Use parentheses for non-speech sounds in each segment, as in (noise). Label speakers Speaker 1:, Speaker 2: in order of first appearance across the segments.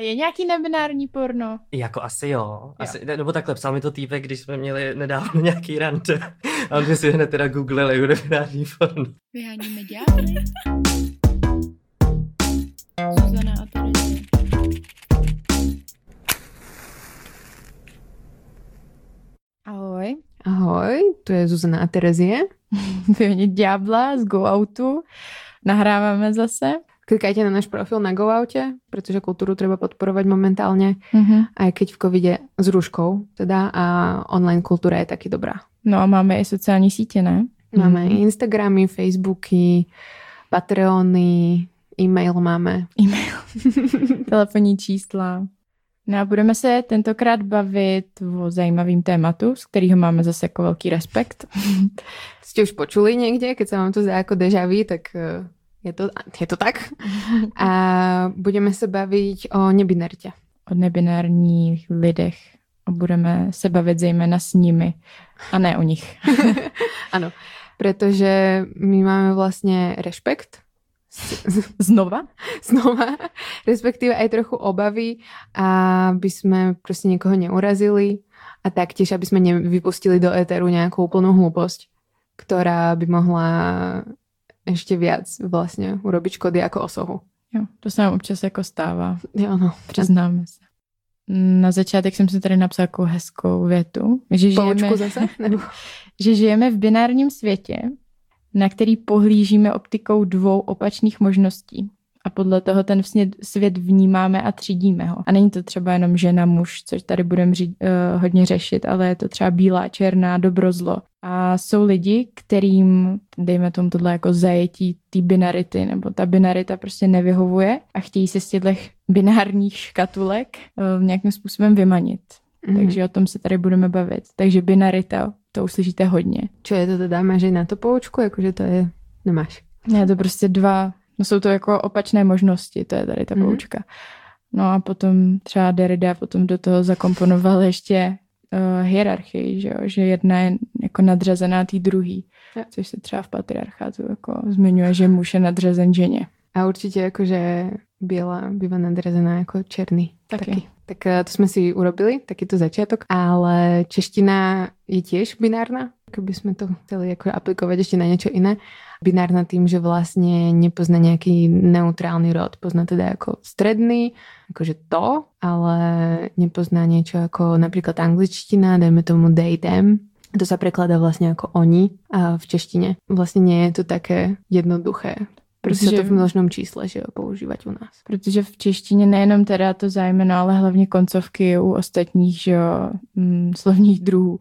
Speaker 1: A je nějaký nebinární porno?
Speaker 2: Jako asi jo. Asi, jo. Nebo takhle, psal mi to týpek, když jsme měli nedávno (laughs) nějaký rant. A on si hned teda googlili nebinární porno.
Speaker 1: Vyháníme ďábly. Zuzana a Terezie. Ahoj.
Speaker 3: Ahoj, tu je Zuzana a Terezie. (laughs)
Speaker 1: Vyhonit ďábla z Go Outu. Nahráváme zase.
Speaker 3: Klikajte na náš profil na GoOute, pretože kultúru treba podporovať momentálne, uh-huh. aj keď v covide s rúškou teda a online kultúra je taky dobrá.
Speaker 1: No a máme i sociální sítě, ne?
Speaker 3: Máme uh-huh. Instagramy, Facebooky, Patreony, e-mail máme.
Speaker 1: E-mail, (laughs) telefonní čísla. No a budeme se tentokrát bavit o zajímavým tématu, z kterého máme zase jako velký respekt.
Speaker 3: Jste už počuli někde, keď se vám to zdá jako deja vu, tak eh, je to, je to tak? A budeme se bavit o nebinaritě.
Speaker 1: O nebinárních lidech. A budeme se bavit zejména s nimi a ne o nich. (laughs)
Speaker 3: ano, protože my máme vlastně respekt (laughs)
Speaker 1: Znova?
Speaker 3: Znova. Respektíve aj trochu obavy, aby sme proste niekoho neurazili a taktiež, aby sme nevypustili do éteru nejakú úplnú hlúposť, ktorá by mohla ještě viac vlastně urobiť škody jako osohu.
Speaker 1: Jo, to se nám občas jako stává.
Speaker 3: Jo, no.
Speaker 1: Přiznáme se. Na začátek jsem si tady napsal jako hezkou větu.
Speaker 3: Že žijeme, zase? Nebo? (laughs)
Speaker 1: že žijeme v binárním světě, na který pohlížíme optikou dvou opačných možností a podle toho ten svět vnímáme a třídíme ho. A není to třeba jenom žena, muž, což tady budeme uh, hodně řešit, ale je to třeba bílá, černá, dobro, zlo. A jsou lidi, kterým, dejme tomu tohle jako zajetí té binarity, nebo ta binarita prostě nevyhovuje a chtějí se z těchto binárních škatulek uh, nějakým způsobem vymanit. Mm. Takže o tom se tady budeme bavit. Takže binarita, to uslyšíte hodně.
Speaker 3: Co je to teda? Máš na to poučku? Jakože to je... Nemáš.
Speaker 1: Ne, to prostě dva No jsou to jako opačné možnosti, to je tady ta mm. poučka. No a potom třeba Derrida potom do toho zakomponoval ještě uh, hierarchii, že, jo? že jedna je jako nadřazená té druhý, ja. což se třeba v patriarchátu jako zmiňuje, že muž je nadřazen ženě.
Speaker 3: A určitě jakože běla bývá nadřazená jako černý. Taky. taky. Tak eh, to jsme si urobili, takýto začiatok, ale čeština je tiež binárna, keby sme to chceli jako aplikovat ještě na něco jiné binárna tým, že vlastne nepozná nejaký neutrálny rod. Pozná teda ako stredný, akože to, ale nepozná niečo ako napríklad angličtina, dajme tomu they, them. To sa prekladá vlastne ako oni a v češtine. Vlastne nie je to také jednoduché. Protože to v množnom čísle, že jo, používat u nás.
Speaker 1: Protože v češtině nejenom teda to zájmeno, ale hlavně koncovky u ostatních, že jo, mm, slovních druhů,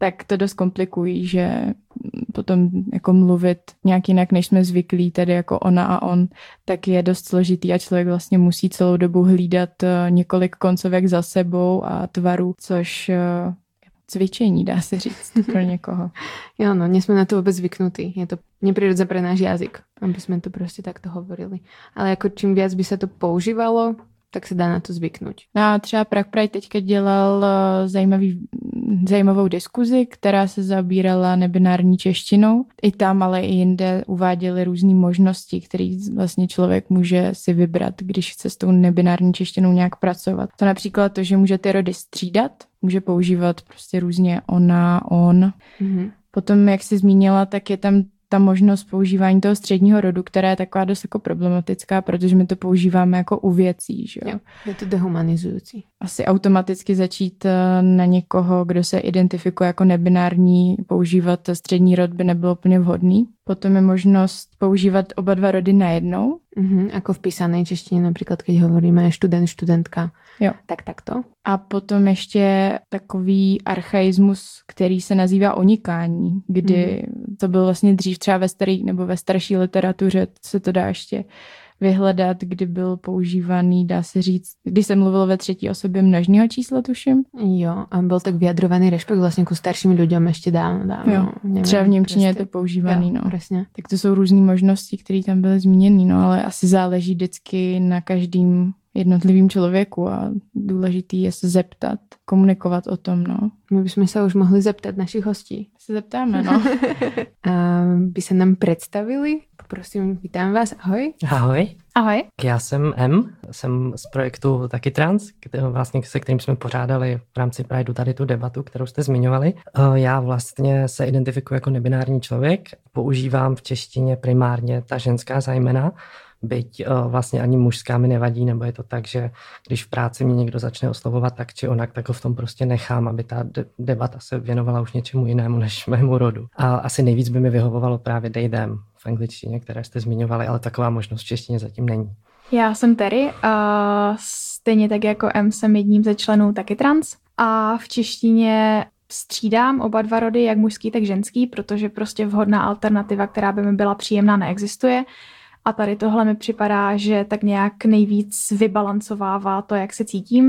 Speaker 1: tak to dost komplikují, že potom jako mluvit nějak jinak, než jsme zvyklí, tedy jako ona a on, tak je dost složitý a člověk vlastně musí celou dobu hlídat eh, několik koncovek za sebou a tvaru, což eh, cvičení, dá se říct, (laughs) pro někoho.
Speaker 3: jo, no, nejsme na to vůbec zvyknutí. Je to neprirodzené pro náš jazyk, aby jsme to prostě takto hovorili. Ale jako čím víc by se to používalo, tak se dá na to zvyknout.
Speaker 1: No a třeba Prague Pride teďka dělal eh, zajímavý, zajímavou diskuzi, která se zabírala nebinární češtinou. I tam, ale i jinde uváděli různé možnosti, které vlastně člověk může si vybrat, když chce s tou nebinární češtinou nějak pracovat. To například to, že může ty rody střídat, může používat prostě různě ona, on. Mm-hmm. Potom, jak jsi zmínila, tak je tam ta možnost používání toho středního rodu, která je taková dost jako problematická, protože my to používáme jako u věcí, že jo?
Speaker 3: Je to dehumanizující.
Speaker 1: Asi automaticky začít eh, na někoho, kdo se identifikuje jako nebinární, používat střední rod by nebylo úplně vhodný. Potom je možnost používat oba dva rody najednou.
Speaker 3: Mm-hmm, jako v písané češtině, například, když hovoríme student, studentka.
Speaker 1: Jo.
Speaker 3: Tak takto.
Speaker 1: A potom ještě takový archaismus, který se nazývá onikání, kdy mm-hmm. To byl vlastně dřív třeba ve starý nebo ve starší literatuře se to dá ještě vyhledat, kdy byl používaný, dá se říct, když se mluvilo ve třetí osobě množního čísla, tuším.
Speaker 3: Jo, a byl tak vyjadrovaný respekt vlastně ku starším lidem ještě dávno. dávno
Speaker 1: jo, nevím, třeba v Němčině prostě. je to používaný, jo, no.
Speaker 3: Presně.
Speaker 1: Tak to jsou různé možnosti, které tam byly zmíněny, no, ale asi záleží vždycky na každém jednotlivým člověku a důležitý je se zeptat, komunikovat o tom, no.
Speaker 3: My bychom se už mohli zeptat našich hostí.
Speaker 1: Se zeptáme, no. (laughs)
Speaker 3: a by se nám představili? Prosím, vítám vás, ahoj.
Speaker 2: Ahoj.
Speaker 1: Ahoj.
Speaker 2: Já jsem M, jsem z projektu Taky Trans, kterého vlastně, se kterým jsme pořádali v rámci Prideu tady tu debatu, kterou jste zmiňovali. Já vlastně se identifikuji jako nebinární člověk, používám v češtině primárně ta ženská zájmena, byť uh, vlastně ani mužská mi nevadí, nebo je to tak, že když v práci mě někdo začne oslovovat tak či onak, tak ho v tom prostě nechám, aby ta de- debata se věnovala už něčemu jinému než mému rodu. A asi nejvíc by mi vyhovovalo právě them v angličtině, které jste zmiňovali, ale taková možnost v češtině zatím není.
Speaker 4: Já jsem Terry a stejně tak jako M jsem jedním ze členů taky trans a v češtině střídám oba dva rody, jak mužský, tak ženský, protože prostě vhodná alternativa, která by mi byla příjemná, neexistuje. A tady tohle mi připadá, že tak nějak nejvíc vybalancovává to, jak se cítím.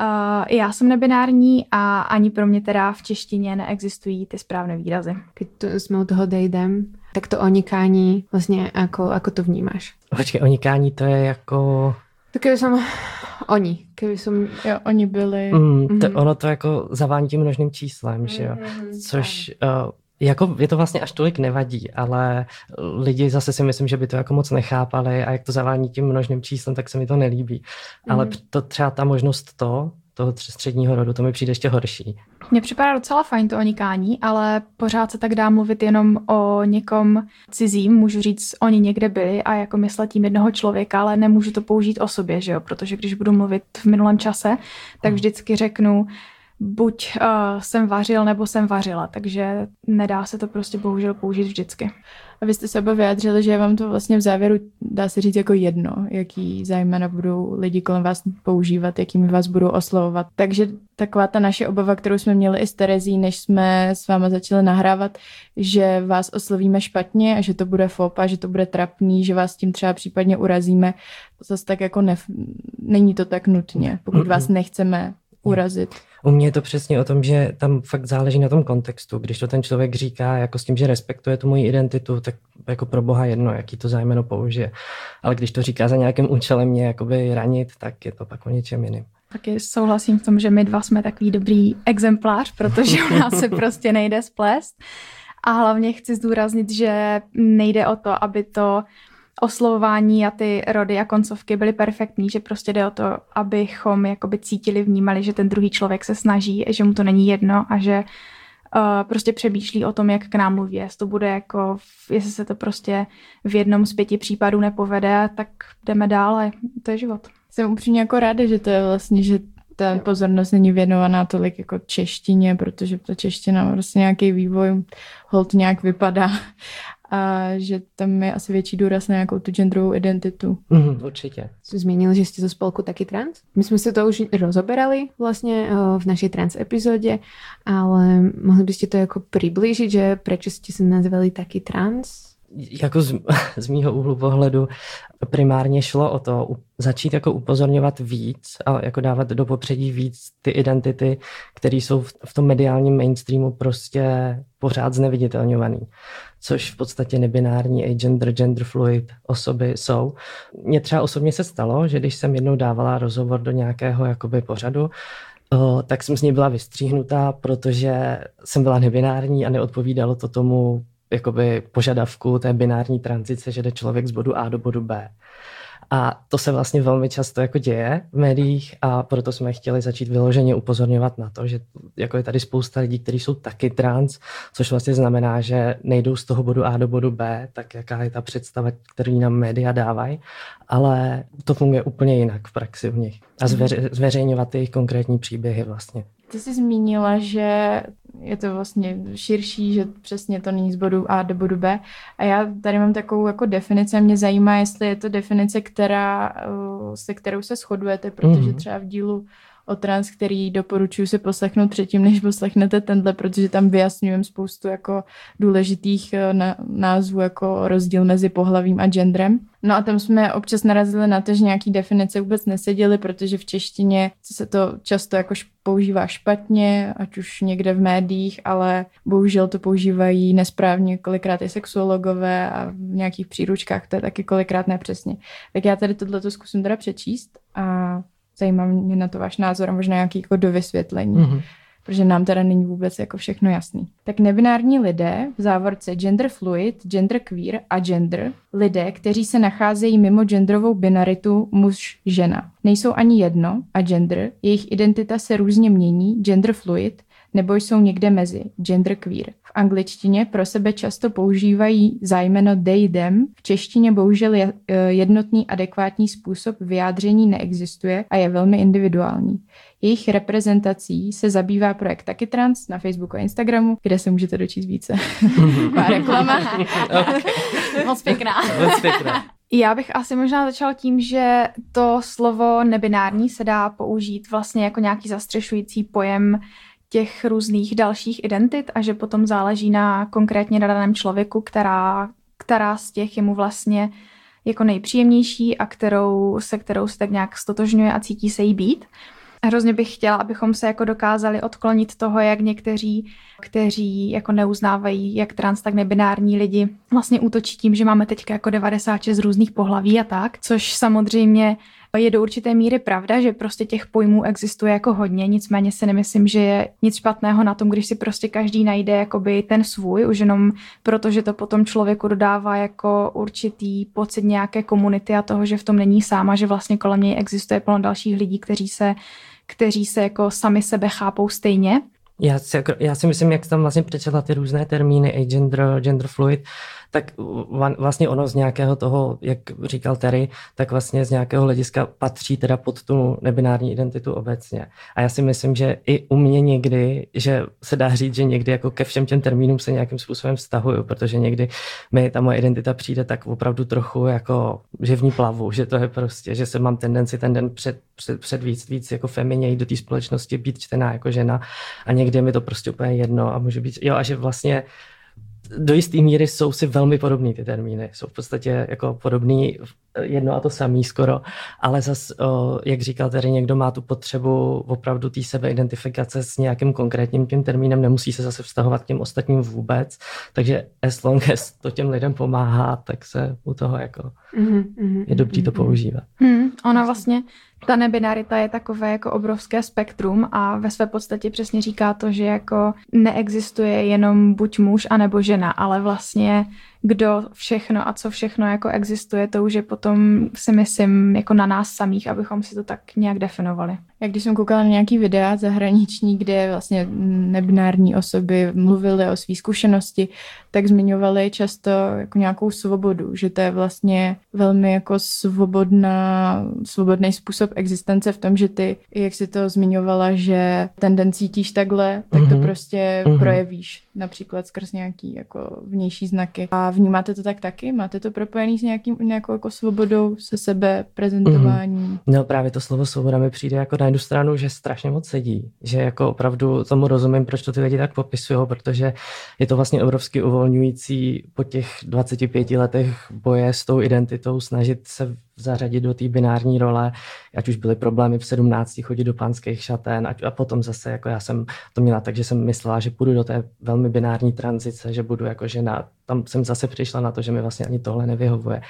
Speaker 4: Uh, já jsem nebinární a ani pro mě teda v češtině neexistují ty správné výrazy.
Speaker 3: Když to jsme u toho dejdem, tak to onikání vlastně jako, jako to vnímáš?
Speaker 2: Počkej, onikání to je jako...
Speaker 3: Tak kdyby jsem oni, kdyby jsem...
Speaker 1: Jo, oni byli...
Speaker 2: Mm, to, mm-hmm. Ono to jako zavání tím množným číslem, mm-hmm. že jo? Mm-hmm. Což uh, jako je to vlastně až tolik nevadí, ale lidi zase si myslím, že by to jako moc nechápali a jak to zavání tím množným číslem, tak se mi to nelíbí. Mm. Ale to třeba ta možnost to, toho středního rodu, to mi přijde ještě horší.
Speaker 4: Mně připadá docela fajn to onikání, ale pořád se tak dá mluvit jenom o někom cizím, můžu říct, oni někde byli a jako myslet tím jednoho člověka, ale nemůžu to použít o sobě, že jo, protože když budu mluvit v minulém čase, tak hmm. vždycky řeknu, buď uh, jsem vařil, nebo jsem vařila, takže nedá se to prostě bohužel použít vždycky.
Speaker 1: A vy jste se oba vyjádřili, že vám to vlastně v závěru dá se říct jako jedno, jaký zájmena budou lidi kolem vás používat, jakými vás budou oslovovat. Takže taková ta naše obava, kterou jsme měli i s Terezí, než jsme s váma začali nahrávat, že vás oslovíme špatně a že to bude fopa, že to bude trapný, že vás tím třeba případně urazíme, to zase tak jako ne, není to tak nutně, pokud vás nechceme urazit.
Speaker 2: U mě je to přesně o tom, že tam fakt záleží na tom kontextu. Když to ten člověk říká jako s tím, že respektuje tu moji identitu, tak jako pro boha jedno, jaký to zájmeno použije. Ale když to říká za nějakým účelem mě jakoby ranit, tak je to pak o něčem jiným.
Speaker 4: Taky souhlasím v tom, že my dva jsme takový dobrý exemplář, protože u nás se prostě nejde splést. A hlavně chci zdůraznit, že nejde o to, aby to oslovování a ty rody a koncovky byly perfektní, že prostě jde o to, abychom jakoby cítili, vnímali, že ten druhý člověk se snaží, že mu to není jedno a že uh, prostě přemýšlí o tom, jak k nám mluví. Jestli to bude jako, jestli se to prostě v jednom z pěti případů nepovede, tak jdeme dál a to je život.
Speaker 1: Jsem upřímně jako ráda, že to je vlastně, že ta pozornost není věnovaná tolik jako češtině, protože ta čeština má prostě nějaký vývoj, hold nějak vypadá a že tam je asi větší důraz na nějakou tu genderovou identitu.
Speaker 2: Mm, určitě.
Speaker 3: Jsi zmínil, že jste zo spolku taky trans. My jsme se to už rozoberali vlastně eh, v naší trans epizodě, ale mohli byste to jako přiblížit, že proč jste se nazvali taky trans?
Speaker 2: Jako z, (laughs) z mýho úhlu pohledu primárně šlo o to začít jako upozorňovat víc a jako dávat do popředí víc ty identity, které jsou v, v tom mediálním mainstreamu prostě pořád zneviditelňovaný což v podstatě nebinární agender, gender fluid osoby jsou. Mně třeba osobně se stalo, že když jsem jednou dávala rozhovor do nějakého jakoby pořadu, tak jsem z něj byla vystříhnutá, protože jsem byla nebinární a neodpovídalo to tomu jakoby požadavku té binární tranzice, že jde člověk z bodu A do bodu B. A to se vlastně velmi často jako děje v médiích a proto jsme chtěli začít vyloženě upozorňovat na to, že jako je tady spousta lidí, kteří jsou taky trans, což vlastně znamená, že nejdou z toho bodu A do bodu B, tak jaká je ta představa, kterou nám média dávají, ale to funguje úplně jinak v praxi v nich. A zveře- zveřejňovat jejich konkrétní příběhy vlastně.
Speaker 1: Ty jsi zmínila, že je to vlastně širší, že přesně to není z bodu A do bodu B. A já tady mám takovou jako definici mě zajímá, jestli je to definice, která, eh, se kterou se shodujete, protože mhm. třeba v dílu o trans, který doporučuji si poslechnout předtím, než poslechnete tenhle, protože tam vyjasňujeme spoustu jako důležitých eh, názvů, jako rozdíl mezi pohlavím a genderem. No a tam jsme občas narazili na to, že nějaký definice vůbec neseděly, protože v češtině se to často jako používá špatně, ať už někde v médiích, ale bohužel to používají nesprávně kolikrát i sexuologové a v nějakých příručkách to je taky kolikrát nepřesně. Tak já tady tohle zkusím teda přečíst a zajímá mě na to váš názor a možná nějaký jako dovysvětlení. Mm-hmm protože nám teda není vůbec jako všechno jasný. Tak nebinární lidé, v závorce gender fluid, gender queer a gender, lidé, kteří se nacházejí mimo genderovou binaritu muž-žena. Nejsou ani jedno a gender, jejich identita se různě mění, gender fluid, nebo jsou někde mezi, gender queer. V angličtině pro sebe často používají zájmeno they, them, v češtině bohužel e, jednotný adekvátní způsob vyjádření neexistuje a je velmi individuální. Jejich reprezentací se zabývá projekt Taky Trans na Facebooku a Instagramu, kde se můžete dočíst více. (laughs) Má reklama.
Speaker 4: Moc pěkná.
Speaker 2: Moc pěkná.
Speaker 4: Já bych asi možná začal tím, že to slovo nebinární se dá použít vlastně jako nějaký zastřešující pojem těch různých dalších identit a že potom záleží na konkrétně na daném člověku, která, která z těch je mu vlastně jako nejpříjemnější a kterou, se kterou se tak nějak stotožňuje a cítí se jí být. Hrozně bych chtěla, abychom se jako dokázali odklonit toho, jak někteří, kteří jako neuznávají jak trans, tak nebinární lidi, vlastně útočí tím, že máme teďka jako 96 různých pohlaví a tak, což samozřejmě je do určité míry pravda, že prostě těch pojmů existuje jako hodně, nicméně si nemyslím, že je nic špatného na tom, když si prostě každý najde jakoby ten svůj, už jenom protože to potom člověku dodává jako určitý pocit nějaké komunity a toho, že v tom není sám a že vlastně kolem něj existuje plno dalších lidí, kteří se kteří se jako sami sebe chápou stejně.
Speaker 2: Já si, jako, já si myslím, jak tam vlastně přečetla ty různé termíny, agender, gender fluid, tak vlastně ono z nějakého toho, jak říkal Terry, tak vlastně z nějakého hlediska patří teda pod tu nebinární identitu obecně. A já si myslím, že i u mě někdy, že se dá říct, že někdy jako ke všem těm termínům se nějakým způsobem vztahuju, protože někdy mi ta moje identita přijde tak opravdu trochu jako, že v ní plavu, že to je prostě, že se mám tendenci ten den před, před, před víc, víc jako femině do té společnosti být čtená jako žena a někdy mi to prostě úplně jedno a může být, jo a že vlastně do jisté míry jsou si velmi podobný ty termíny. Jsou v podstatě jako podobný jedno a to samý skoro, ale zas, jak říkal tady někdo má tu potřebu opravdu té sebeidentifikace s nějakým konkrétním tím termínem, nemusí se zase vztahovat k těm ostatním vůbec, takže as long as to těm lidem pomáhá, tak se u toho jako mm-hmm, je dobrý to používat.
Speaker 4: Mm, ona vlastně ta nebinarita je takové jako obrovské spektrum a ve své podstatě přesně říká to, že jako neexistuje jenom buď muž anebo žena, ale vlastně kdo všechno a co všechno jako existuje, to už je potom si myslím jako na nás samých, abychom si to tak nějak definovali.
Speaker 1: Jak když jsem koukala na nějaký videa zahraniční, kde vlastně nebinární osoby mluvily o své zkušenosti, tak zmiňovali často jako nějakou svobodu, že to je vlastně velmi jako svobodná, svobodný způsob existence v tom, že ty, jak si to zmiňovala, že ten den cítíš takhle, tak mm-hmm. to mhm. prostě mm-hmm. projevíš například skrz nějaký jako vnější znaky. A vnímáte to tak taky? Máte to propojený s nějakým, nějakou jako svobodou se sebe prezentování? Mm.
Speaker 2: No právě to slovo svoboda mi přijde jako na jednu stranu, že strašně moc sedí. Že jako opravdu tomu rozumím, proč to ty lidi tak popisují, protože je to vlastně obrovsky uvolňující po těch 25 letech boje s tou identitou snažit se zařadit do té binární role, ať už byly problémy v 17 chodit do pánských šatén a, a potom zase, jako já jsem to měla tak, že jsem myslela, že půjdu do té velmi binární tranzice, že budu jako žena. Tam jsem zase přišla na to, že mi vlastně ani tohle nevyhovuje.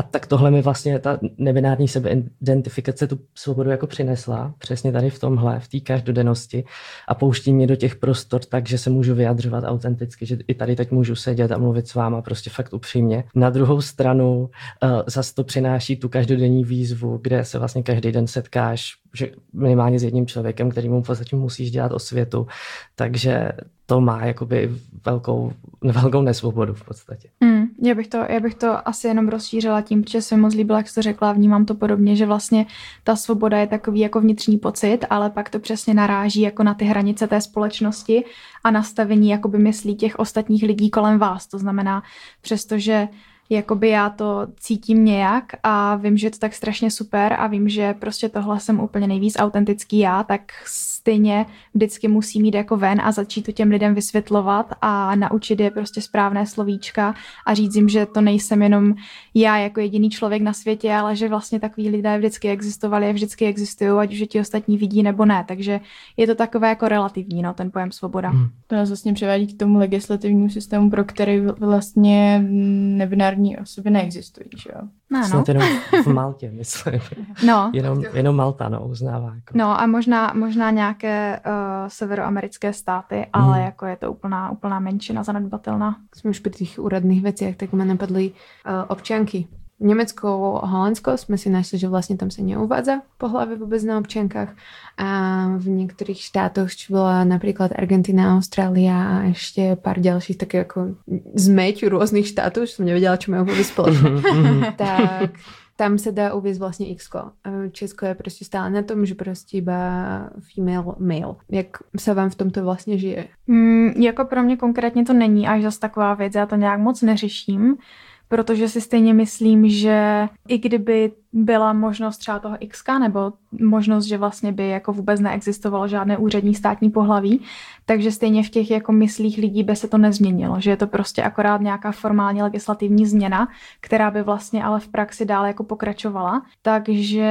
Speaker 2: A tak tohle mi vlastně ta nebinární sebeidentifikace tu svobodu jako přinesla, přesně tady v tomhle, v té každodennosti a pouští mě do těch prostor tak, že se můžu vyjadřovat autenticky, že i tady teď můžu sedět a mluvit s váma prostě fakt upřímně. Na druhou stranu uh, zase to přináší tu každodenní výzvu, kde se vlastně každý den setkáš že minimálně s jedním člověkem, který mu v podstatě musíš dělat o světu, takže to má jakoby velkou, velkou nesvobodu v podstatě.
Speaker 4: Mm, já, bych to, já bych to asi jenom rozšířila tím, protože se mi moc líbila, jak jsi to řekla, vnímám to podobně, že vlastně ta svoboda je takový jako vnitřní pocit, ale pak to přesně naráží jako na ty hranice té společnosti a nastavení jakoby myslí těch ostatních lidí kolem vás. To znamená, přestože jakoby já to cítím nějak a vím, že je to tak strašně super a vím, že prostě tohle jsem úplně nejvíc autentický já, tak stejně vždycky musím jít jako ven a začít to těm lidem vysvětlovat a naučit je prostě správné slovíčka a říct jim, že to nejsem jenom já jako jediný člověk na světě, ale že vlastně takový lidé vždycky existovali a vždycky existují, ať už je ti ostatní vidí nebo ne. Takže je to takové jako relativní, no, ten pojem svoboda. Hmm.
Speaker 1: To nás vlastně převádí k tomu legislativnímu systému, pro který vlastně nebinární osoby neexistují, že jo?
Speaker 2: No, no. jenom v (laughs) Maltě, myslím. No. Jenom, jenom Malta, no, uznává. Jako.
Speaker 4: No a možná, možná nějaké uh, severoamerické státy, ale mm. jako je to úplná, úplná menšina zanedbatelná.
Speaker 3: Jsme už při těch úradných věcech, tak mě napadly uh, občanky. Nemecko, Holandsko jsme si našli, že vlastně tam se neuvádza pohlavy vůbec na občankách a v některých štátoch, čo byla například Argentina, Austrália a ještě pár dalších tak jako zmeť různých států, že jsem nevěděla, čo mají vůbec společné, tak tam se dá uvězt vlastně x Česko je prostě stále na tom, že prostě iba female male. Jak se vám v tomto vlastně žije?
Speaker 4: Mm, jako pro mě konkrétně to není až zase taková věc, já to nějak moc neřeším protože si stejně myslím, že i kdyby byla možnost třeba toho XK nebo možnost, že vlastně by jako vůbec neexistovalo žádné úřední státní pohlaví, takže stejně v těch jako myslích lidí by se to nezměnilo, že je to prostě akorát nějaká formální legislativní změna, která by vlastně ale v praxi dále jako pokračovala, takže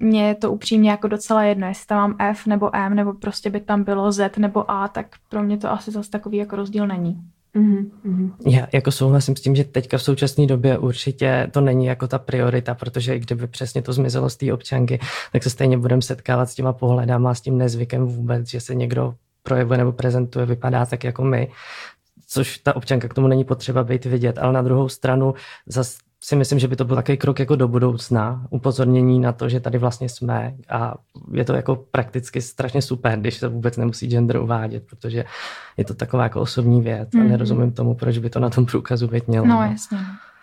Speaker 4: mně je to upřímně jako docela jedno, jestli tam mám F nebo M nebo prostě by tam bylo Z nebo A, tak pro mě to asi zase takový jako rozdíl není.
Speaker 2: Mm-hmm. Já jako souhlasím s tím, že teďka v současné době určitě to není jako ta priorita, protože i kdyby přesně to zmizelo z té občanky, tak se stejně budeme setkávat s těma pohledama, s tím nezvykem vůbec, že se někdo projevuje nebo prezentuje, vypadá tak jako my, což ta občanka k tomu není potřeba být vidět, ale na druhou stranu zase si myslím, že by to byl takový krok jako do budoucna, upozornění na to, že tady vlastně jsme a je to jako prakticky strašně super, když se vůbec nemusí gender uvádět, protože je to taková jako osobní věc mm-hmm. a mhm. nerozumím tomu, proč by to na tom průkazu být mělo.
Speaker 4: No, no. jasně.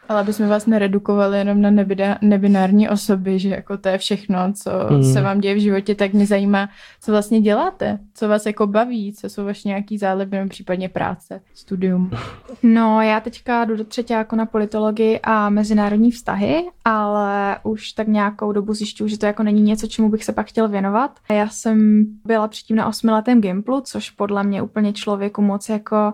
Speaker 1: Ale aby jsme vás neredukovali jenom na nebida, nebinární osoby, že jako to je všechno, co mm. se vám děje v životě, tak mě zajímá, co vlastně děláte, co vás jako baví, co jsou vaše nějaký záliby, nebo případně práce, studium.
Speaker 4: No, já teďka jdu do třetí jako na politologii a mezinárodní vztahy, ale už tak nějakou dobu zjišťuju, že to jako není něco, čemu bych se pak chtěl věnovat. Já jsem byla předtím na osmiletém Gimplu, což podle mě úplně člověku moc jako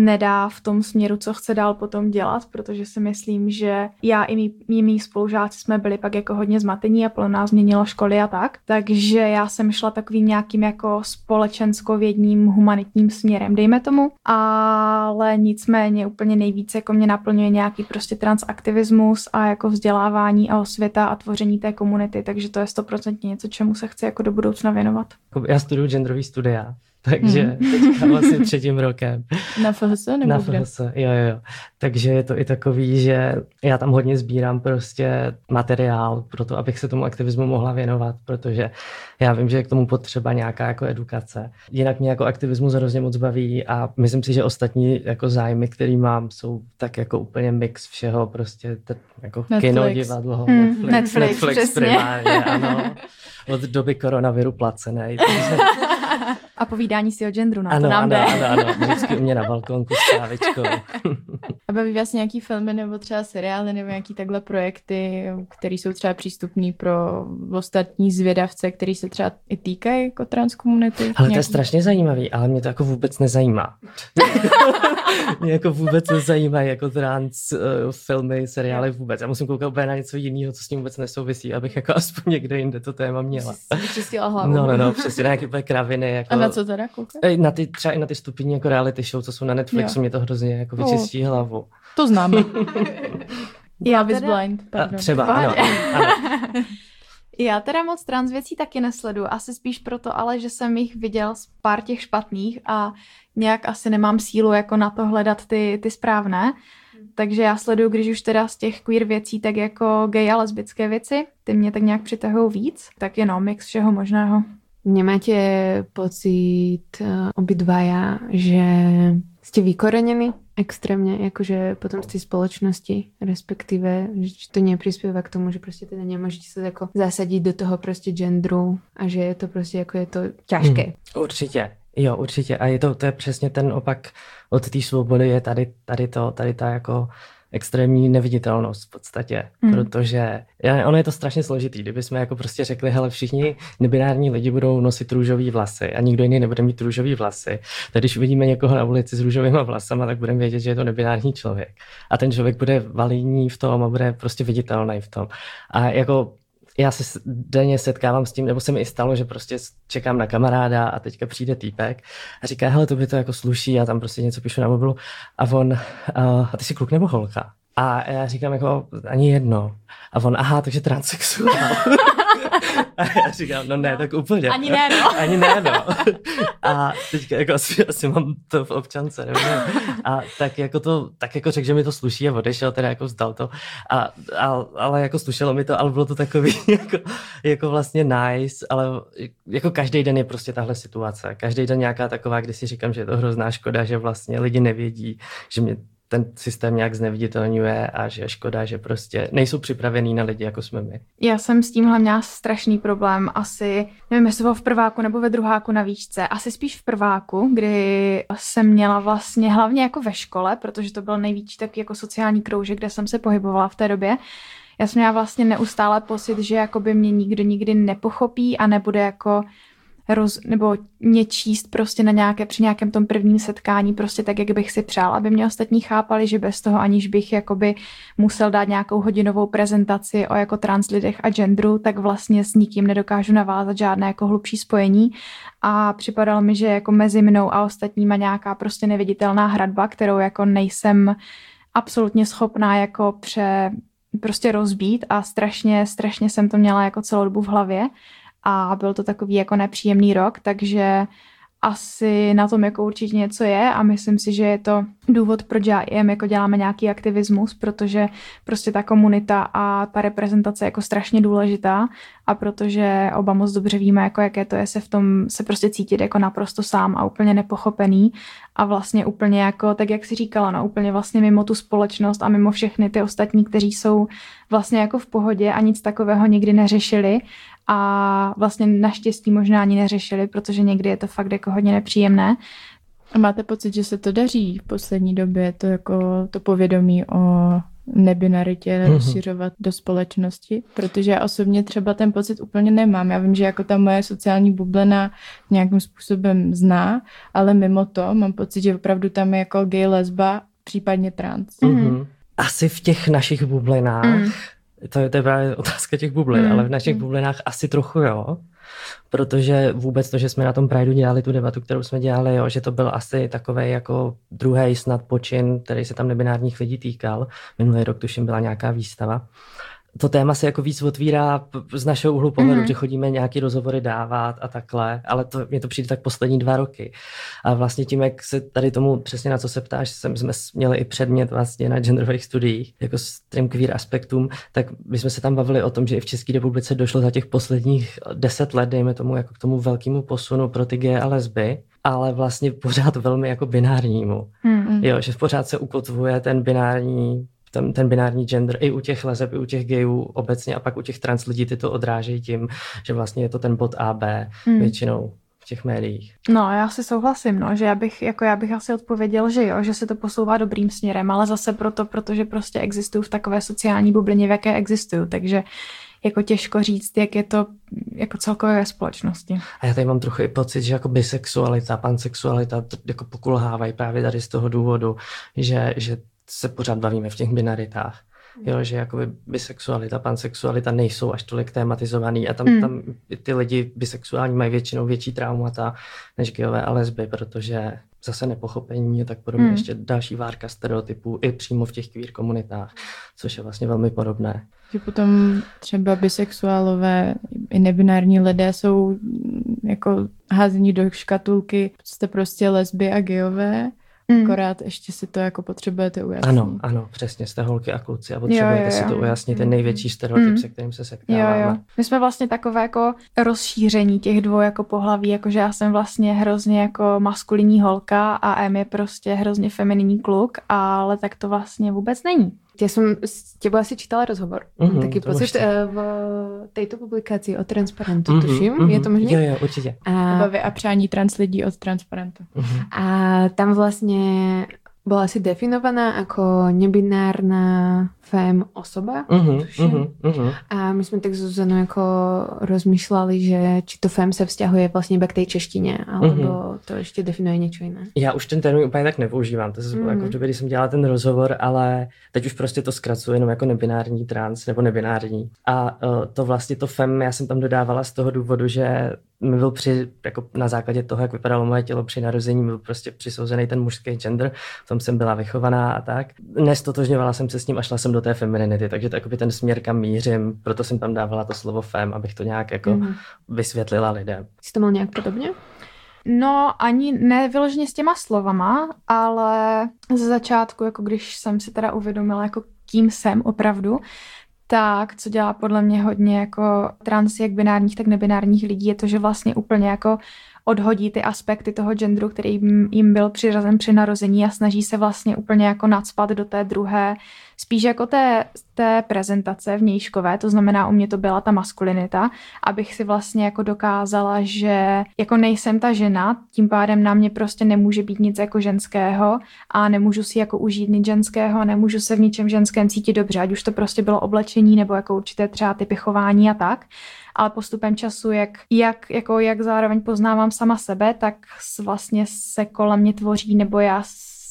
Speaker 4: nedá v tom směru, co chce dál potom dělat, protože si myslím, že já i mý, mý, spolužáci jsme byli pak jako hodně zmatení a pro nás změnilo školy a tak. Takže já jsem šla takovým nějakým jako společenskovědním humanitním směrem, dejme tomu, ale nicméně úplně nejvíce jako mě naplňuje nějaký prostě transaktivismus a jako vzdělávání a osvěta a tvoření té komunity, takže to je stoprocentně něco, čemu se chci jako do budoucna věnovat.
Speaker 2: Já studuju genderový studia, (laughs) takže hmm. teďka vlastně třetím rokem.
Speaker 1: Na FHS nebo
Speaker 2: Na FHS, jo, jo, jo. Takže je to i takový, že já tam hodně sbírám prostě materiál pro to, abych se tomu aktivismu mohla věnovat, protože já vím, že je k tomu potřeba nějaká jako edukace. Jinak mě jako aktivismus hrozně moc baví a myslím si, že ostatní jako zájmy, který mám, jsou tak jako úplně mix všeho, prostě t- jako Netflix. kino, divadlo,
Speaker 4: hmm, Netflix, Netflix, Netflix
Speaker 2: primárně, ano. (laughs) Od doby koronaviru placené. Takže (laughs)
Speaker 4: a povídání si o genderu, na
Speaker 2: ano,
Speaker 4: to nám
Speaker 2: ano,
Speaker 4: jde.
Speaker 2: Ano, ano, vždycky u mě na balkonku s kávičkou. (laughs)
Speaker 1: a baví vás nějaký filmy nebo třeba seriály nebo nějaký takhle projekty, které jsou třeba přístupné pro ostatní zvědavce, který se třeba i týkají jako transkomunity?
Speaker 2: Ale nějaký... to je strašně zajímavý, ale mě to jako vůbec nezajímá. (laughs) mě jako vůbec nezajímají jako trans uh, filmy, seriály vůbec. Já musím koukat úplně na něco jiného, co s tím vůbec nesouvisí, abych jako aspoň někde jinde to téma měla.
Speaker 1: Vyčistila hlavu.
Speaker 2: No, no, no, přesně na nějaké kraviny. Jako,
Speaker 1: a na co teda koukat?
Speaker 2: Na ty, třeba i na ty stupní jako reality show, co jsou na Netflixu, jo. mě to hrozně jako vyčistí oh. hlavu.
Speaker 1: To znám. (laughs) Já Love is Blind,
Speaker 2: pardon. A třeba, ano, ano. (laughs)
Speaker 4: Já teda moc trans věcí taky nesledu, asi spíš proto, ale že jsem jich viděl z pár těch špatných a nějak asi nemám sílu jako na to hledat ty, ty správné. Takže já sleduju, když už teda z těch queer věcí, tak jako gay a lesbické věci, ty mě tak nějak přitahují víc, tak jenom mix všeho možného.
Speaker 3: Nemáte pocit uh, obidvaja, že jste vykorenení extrémně, jakože potom z té společnosti, respektive, že to neprispieva k tomu, že prostě teda nemůžete se jako zasadit do toho prostě genderu a že je to prostě jako je to těžké. Hmm,
Speaker 2: určitě. Jo, určitě. A je to, to je přesně ten opak od té svobody, je tady, tady to, tady ta jako extrémní neviditelnost v podstatě, mm. protože ono je to strašně složitý, kdyby jsme jako prostě řekli, hele, všichni nebinární lidi budou nosit růžový vlasy a nikdo jiný nebude mít růžový vlasy, tak když uvidíme někoho na ulici s růžovými vlasama, tak budeme vědět, že je to nebinární člověk. A ten člověk bude validní v tom a bude prostě viditelný v tom. A jako já se denně setkávám s tím, nebo se mi i stalo, že prostě čekám na kamaráda a teďka přijde týpek a říká, hele, to by to jako sluší, já tam prostě něco píšu na mobilu a on, uh, a ty jsi kluk nebo holka? A já říkám jako ani jedno. A on, aha, takže transexuál. (laughs) A (laughs) já říkám, no ne, tak úplně.
Speaker 4: Ani ne, no. (laughs)
Speaker 2: Ani ne, no. (laughs) A teď jako asi, asi mám to v občance, nevím. A tak jako to, tak jako řekl, že mi to sluší a odešel, teda jako vzdal to. A, a, ale jako slušelo mi to, ale bylo to takový jako, jako vlastně nice, ale jako každý den je prostě tahle situace. Každý den nějaká taková, kdy si říkám, že je to hrozná škoda, že vlastně lidi nevědí, že mě ten systém nějak zneviditelňuje a že je škoda, že prostě nejsou připravení na lidi, jako jsme my.
Speaker 4: Já jsem s tímhle měla strašný problém. Asi, nevím, jestli bylo v prváku nebo ve druháku na výšce, asi spíš v prváku, kdy jsem měla vlastně hlavně jako ve škole, protože to byl nejvíc taky jako sociální kroužek, kde jsem se pohybovala v té době, já jsem měla vlastně neustále pocit, že jako by mě nikdo nikdy nepochopí a nebude jako roz, nebo mě číst prostě na nějaké, při nějakém tom prvním setkání prostě tak, jak bych si přál, aby mě ostatní chápali, že bez toho, aniž bych jakoby musel dát nějakou hodinovou prezentaci o jako trans lidech a genderu, tak vlastně s nikým nedokážu navázat žádné jako hlubší spojení. A připadalo mi, že jako mezi mnou a ostatníma nějaká prostě neviditelná hradba, kterou jako nejsem absolutně schopná jako pře, prostě rozbít a strašně, strašně jsem to měla jako celou dobu v hlavě a byl to takový jako nepříjemný rok, takže asi na tom jako určitě něco je a myslím si, že je to důvod, proč já jem, jako děláme nějaký aktivismus, protože prostě ta komunita a ta reprezentace je jako strašně důležitá a protože oba moc dobře víme, jako jaké to je se v tom se prostě cítit jako naprosto sám a úplně nepochopený a vlastně úplně jako, tak jak si říkala, no úplně vlastně mimo tu společnost a mimo všechny ty ostatní, kteří jsou vlastně jako v pohodě a nic takového nikdy neřešili a vlastně naštěstí možná ani neřešili, protože někdy je to fakt jako hodně nepříjemné.
Speaker 1: A máte pocit, že se to daří v poslední době, to jako to povědomí o nebinaritě mm-hmm. rozšiřovat do společnosti, protože já osobně třeba ten pocit úplně nemám. Já vím, že jako ta moje sociální bublina nějakým způsobem zná, ale mimo to mám pocit, že opravdu tam je jako gay, lesba, případně trans.
Speaker 2: Mm-hmm. Asi v těch našich bublinách mm to je, to je právě otázka těch bublin, mm. ale v našich mm. bublinách asi trochu jo, protože vůbec to, že jsme na tom Prideu dělali tu debatu, kterou jsme dělali, jo, že to byl asi takový jako druhý snad počin, který se tam nebinárních lidí týkal. Minulý rok tuším byla nějaká výstava to téma se jako víc otvírá z našeho úhlu pohledu, mm-hmm. že chodíme nějaký rozhovory dávat a takhle, ale to, mě to přijde tak poslední dva roky. A vlastně tím, jak se tady tomu přesně na co se ptáš, jsem, jsme měli i předmět vlastně na genderových studiích, jako s tím queer aspektům, tak my jsme se tam bavili o tom, že i v České republice došlo za těch posledních deset let, dejme tomu, jako k tomu velkému posunu pro ty geje a lesby, ale vlastně pořád velmi jako binárnímu. Mm-hmm. Jo, že pořád se ukotvuje ten binární ten, ten binární gender i u těch leseb, i u těch gayů obecně a pak u těch trans lidí ty to odrážejí tím, že vlastně je to ten bod AB hmm. většinou v těch médiích.
Speaker 4: No, já si souhlasím, no, že já bych, jako já bych asi odpověděl, že jo, že se to posouvá dobrým směrem, ale zase proto, protože prostě existují v takové sociální bublině, v jaké existují, takže jako těžko říct, jak je to jako celkové ve společnosti.
Speaker 2: A já tady mám trochu i pocit, že jako bisexualita, pansexualita jako pokulhávají právě tady z toho důvodu, že, že se pořád bavíme v těch binaritách. Jo, že jakoby bisexualita, pansexualita nejsou až tolik tématizovaný a tam, mm. tam ty lidi bisexuální mají většinou větší traumata než geové a lesby, protože zase nepochopení a tak podobně mm. ještě další várka stereotypů i přímo v těch queer komunitách, což je vlastně velmi podobné.
Speaker 1: Že potom třeba bisexuálové i nebinární lidé jsou jako házení do škatulky, jste prostě lesby a geové Mm. Akorát ještě si to jako potřebujete ujasnit.
Speaker 2: Ano, ano, přesně, jste holky a kluci a potřebujete jo, jo, jo. si to ujasnit, ten největší mm. stereotyp, mm. se kterým se setkáváme. Jo, jo.
Speaker 4: My jsme vlastně takové jako rozšíření těch dvou jako pohlaví, jakože já jsem vlastně hrozně jako maskulinní holka a M je prostě hrozně femininní kluk, ale tak to vlastně vůbec není.
Speaker 3: Já jsem s tebou asi čítala rozhovor. Mm-hmm, Taký pocit uh, v této publikaci o transparentu, mm-hmm, tuším. Mm-hmm. Je to možné?
Speaker 2: Jo, jo, určitě.
Speaker 1: A... Obavy a přání trans lidí od transparentu. Mm-hmm.
Speaker 3: A tam vlastně bola si definovaná ako nebinárna fém osoba.
Speaker 2: Uh-huh, uh-huh, uh-huh.
Speaker 3: A my jsme tak s Zuzanou jako rozmýšleli, že či to fém se vzťahuje vlastně iba k té češtině, alebo uh-huh. to ještě definuje něco jiné.
Speaker 2: Já už ten termín úplně tak nepoužívám, to je uh-huh. jako v době, kdy jsem dělala ten rozhovor, ale teď už prostě to zkracuju jenom jako nebinární trans nebo nebinární. A uh, to vlastně to fem já jsem tam dodávala z toho důvodu, že mi byl při, jako na základě toho, jak vypadalo moje tělo při narození, byl prostě přisouzený ten mužský gender, v tom jsem byla vychovaná a tak. Nestotožňovala jsem se s ním a šla jsem do té femininity, takže to je ten směr, kam mířím, proto jsem tam dávala to slovo fem, abych to nějak jako mm. vysvětlila lidem.
Speaker 3: Jsi to měl nějak podobně?
Speaker 4: No, ani nevyloženě s těma slovama, ale ze začátku, jako když jsem si teda uvědomila, jako kým jsem opravdu, tak co dělá podle mě hodně jako trans, jak binárních, tak nebinárních lidí, je to, že vlastně úplně jako odhodí ty aspekty toho genderu, který jim byl přiřazen při narození a snaží se vlastně úplně jako nadspat do té druhé, spíš jako té, té prezentace vnějškové, to znamená u mě to byla ta maskulinita, abych si vlastně jako dokázala, že jako nejsem ta žena, tím pádem na mě prostě nemůže být nic jako ženského a nemůžu si jako užít nic ženského, nemůžu se v ničem ženském cítit dobře, ať už to prostě bylo oblečení nebo jako určité třeba typy chování a tak. Ale postupem času, jak, jak, jako, jak zároveň poznávám sama sebe, tak vlastně se kolem mě tvoří, nebo já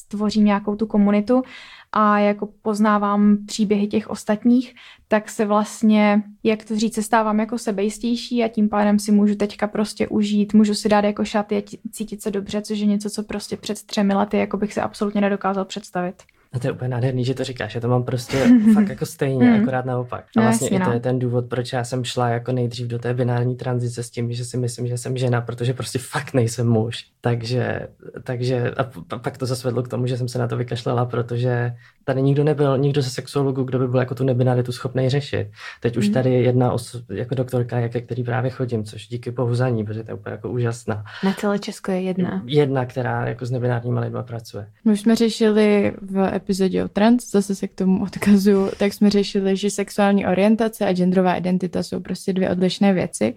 Speaker 4: tvořím nějakou tu komunitu a jako poznávám příběhy těch ostatních, tak se vlastně, jak to říct, se stávám jako sebejistější a tím pádem si můžu teďka prostě užít, můžu si dát jako šaty a cítit se dobře, což je něco, co prostě před třemi lety jako bych si absolutně nedokázal představit.
Speaker 2: A to je úplně nádherný, že to říkáš. Já to mám prostě (laughs) fakt jako stejně, mm. akorát naopak. A no, vlastně jasně, i to no. je ten důvod, proč já jsem šla jako nejdřív do té binární tranzice s tím, že si myslím, že jsem žena, protože prostě fakt nejsem muž. Takže, takže a pak to zase vedlo k tomu, že jsem se na to vykašlala, protože tady nikdo nebyl, nikdo ze sexuologů, kdo by byl jako tu nebinaritu schopný řešit. Teď už mm. tady jedna os, jako doktorka, jak, který právě chodím, což díky bohu za ní, protože to je úplně jako úžasná.
Speaker 3: Na celé Česko je jedna.
Speaker 2: Jedna, která jako s nebinárníma lidma pracuje.
Speaker 1: My už jsme řešili v epizodě o trans, zase se k tomu odkazuju, tak jsme řešili, že sexuální orientace a genderová identita jsou prostě dvě odlišné věci,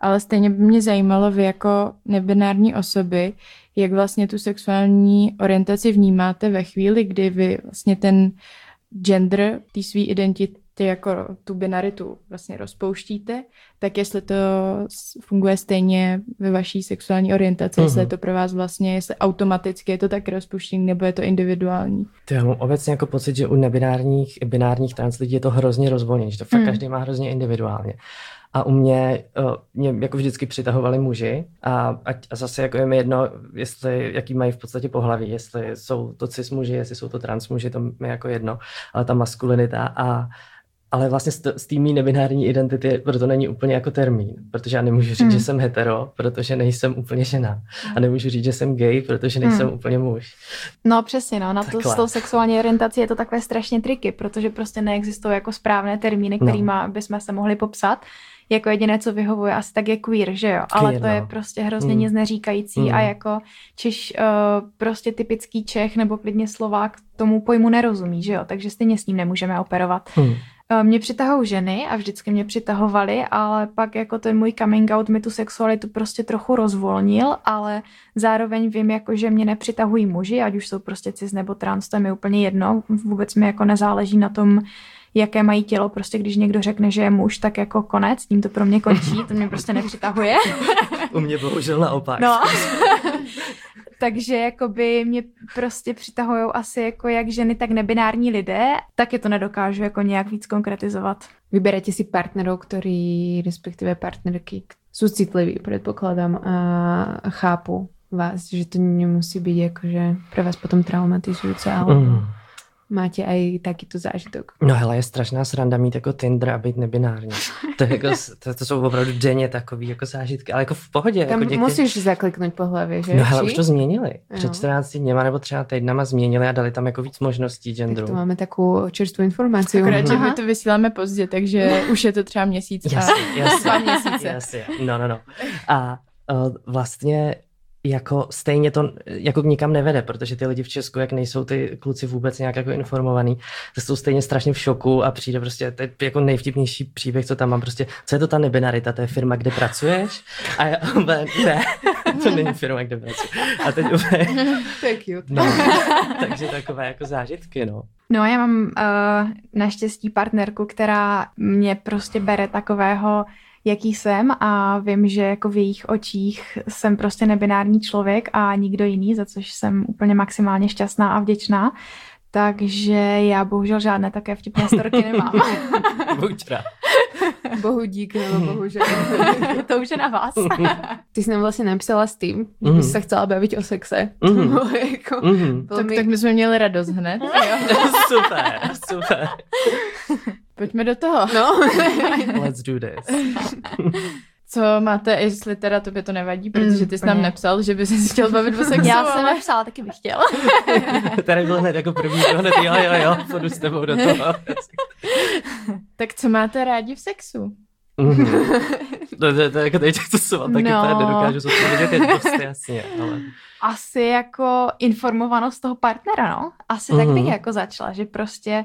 Speaker 1: ale stejně by mě zajímalo vy jako nebinární osoby, jak vlastně tu sexuální orientaci vnímáte ve chvíli, kdy vy vlastně ten gender té své identity jako tu binaritu vlastně rozpouštíte, tak jestli to funguje stejně ve vaší sexuální orientaci, uh-huh. jestli je mhm. to pro vás vlastně, jestli automaticky je to tak rozpuštění, nebo je to individuální.
Speaker 2: To já mám obecně jako pocit, že u nebinárních, binárních trans lidí je to hrozně rozvolnění, že to fakt uh-huh. každý má hrozně individuálně. A u mě, mě jako vždycky přitahovali muži a, ať, a zase jako je mi jedno, jestli, jaký mají v podstatě pohlaví, jestli jsou to cis muži, jestli jsou to trans muži, to mi jako jedno, ale ta maskulinita a ale vlastně z té nebinární identity proto není úplně jako termín, protože já nemůžu říct, hmm. že jsem hetero, protože nejsem úplně žena. A nemůžu říct, že jsem gay, protože nejsem hmm. úplně muž.
Speaker 4: No přesně, no. Na to, s tou sexuální orientací je to takové strašně triky, protože prostě neexistují jako správné termíny, kterými no. bychom se mohli popsat jako jediné, co vyhovuje, asi tak je queer, že jo? Queer, Ale to no. je prostě hrozně mm. nic neříkající mm. a jako Češ, uh, prostě typický Čech nebo klidně Slovák tomu pojmu nerozumí, že jo? Takže stejně s ním nemůžeme operovat. Mm. Mě přitahují ženy a vždycky mě přitahovaly, ale pak jako ten můj coming out mi tu sexualitu prostě trochu rozvolnil, ale zároveň vím, jako, že mě nepřitahují muži, ať už jsou prostě cis nebo trans, to je mi úplně jedno. Vůbec mi jako nezáleží na tom, jaké mají tělo, prostě když někdo řekne, že je muž, tak jako konec, tím to pro mě končí, to mě prostě nepřitahuje. (laughs)
Speaker 2: U mě bohužel naopak.
Speaker 4: No. (laughs) Takže jakoby mě prostě přitahují asi jako jak ženy, tak nebinární lidé, taky to nedokážu jako nějak víc konkretizovat.
Speaker 3: Vyberete si partnerov, který, respektive partnerky, jsou citliví, předpokládám, a chápu vás, že to nemusí být jakože pro vás potom traumatizující, ale... Mm máte aj takýto zážitok?
Speaker 2: No hele, je strašná sranda mít jako Tinder a být nebinární. To, jako, to, to jsou opravdu denně takový jako zážitky, ale jako v pohodě.
Speaker 3: Tam
Speaker 2: jako
Speaker 3: děky... musíš zakliknout po hlavě, že?
Speaker 2: No hele, už to změnili. Před 14 dněma nebo třeba týdnama změnili a dali tam jako víc možností genderu.
Speaker 3: Tak to máme takovou čerstvou informaci.
Speaker 1: Akorát, že my to vysíláme pozdě, takže už je to třeba měsíc
Speaker 2: jasně, jasně,
Speaker 1: dva měsíce.
Speaker 2: Jasně, no, no, no. A uh, vlastně jako stejně to jako nikam nevede, protože ty lidi v Česku, jak nejsou ty kluci vůbec nějak jako informovaný, jsou stejně strašně v šoku a přijde prostě, to je jako nejvtipnější příběh, co tam mám prostě, co je to ta nebinarita, to je firma, kde pracuješ? A já, ne, (laughs) to není firma, kde pracuji. A teď úplně... (laughs)
Speaker 3: to je cute.
Speaker 2: No, takže takové jako zážitky, no.
Speaker 4: No já mám uh, naštěstí partnerku, která mě prostě bere takového jaký jsem a vím, že jako v jejich očích jsem prostě nebinární člověk a nikdo jiný, za což jsem úplně maximálně šťastná a vděčná. Takže já bohužel žádné také vtipné storky nemám. (laughs)
Speaker 2: Buď rád.
Speaker 3: Bohu dík, nebo bohužel. (laughs)
Speaker 4: to už je na vás. (laughs)
Speaker 3: Ty jsi nám vlastně napsala s tím, že bys se chcela bavit o sexe.
Speaker 2: Mhm.
Speaker 3: jako
Speaker 2: Mhm.
Speaker 1: Tak, tak my jsme měli radost hned.
Speaker 2: super, super.
Speaker 1: Pojďme do toho.
Speaker 3: No. (laughs)
Speaker 2: Let's do this. (laughs)
Speaker 1: Co máte, jestli teda tobě to nevadí, protože ty jsi nám
Speaker 4: úplně.
Speaker 1: nepsal, že bys si chtěl bavit o sexu.
Speaker 4: Já jsem
Speaker 1: ale-
Speaker 4: napsala, taky bych chtěla. (laughs)
Speaker 2: Tady byl hned jako první, to hned jo, jo, jo, půjdu s tebou do toho.
Speaker 1: Tak co máte rádi v sexu?
Speaker 2: Mhm. To, to, to, jako teď to se vám taky
Speaker 4: No.
Speaker 2: nedokážu zodpovědět, je dost jasně, ale...
Speaker 4: Asi jako informovanost toho partnera, no. Asi tak bych
Speaker 2: Mhm.
Speaker 4: jako začala, že prostě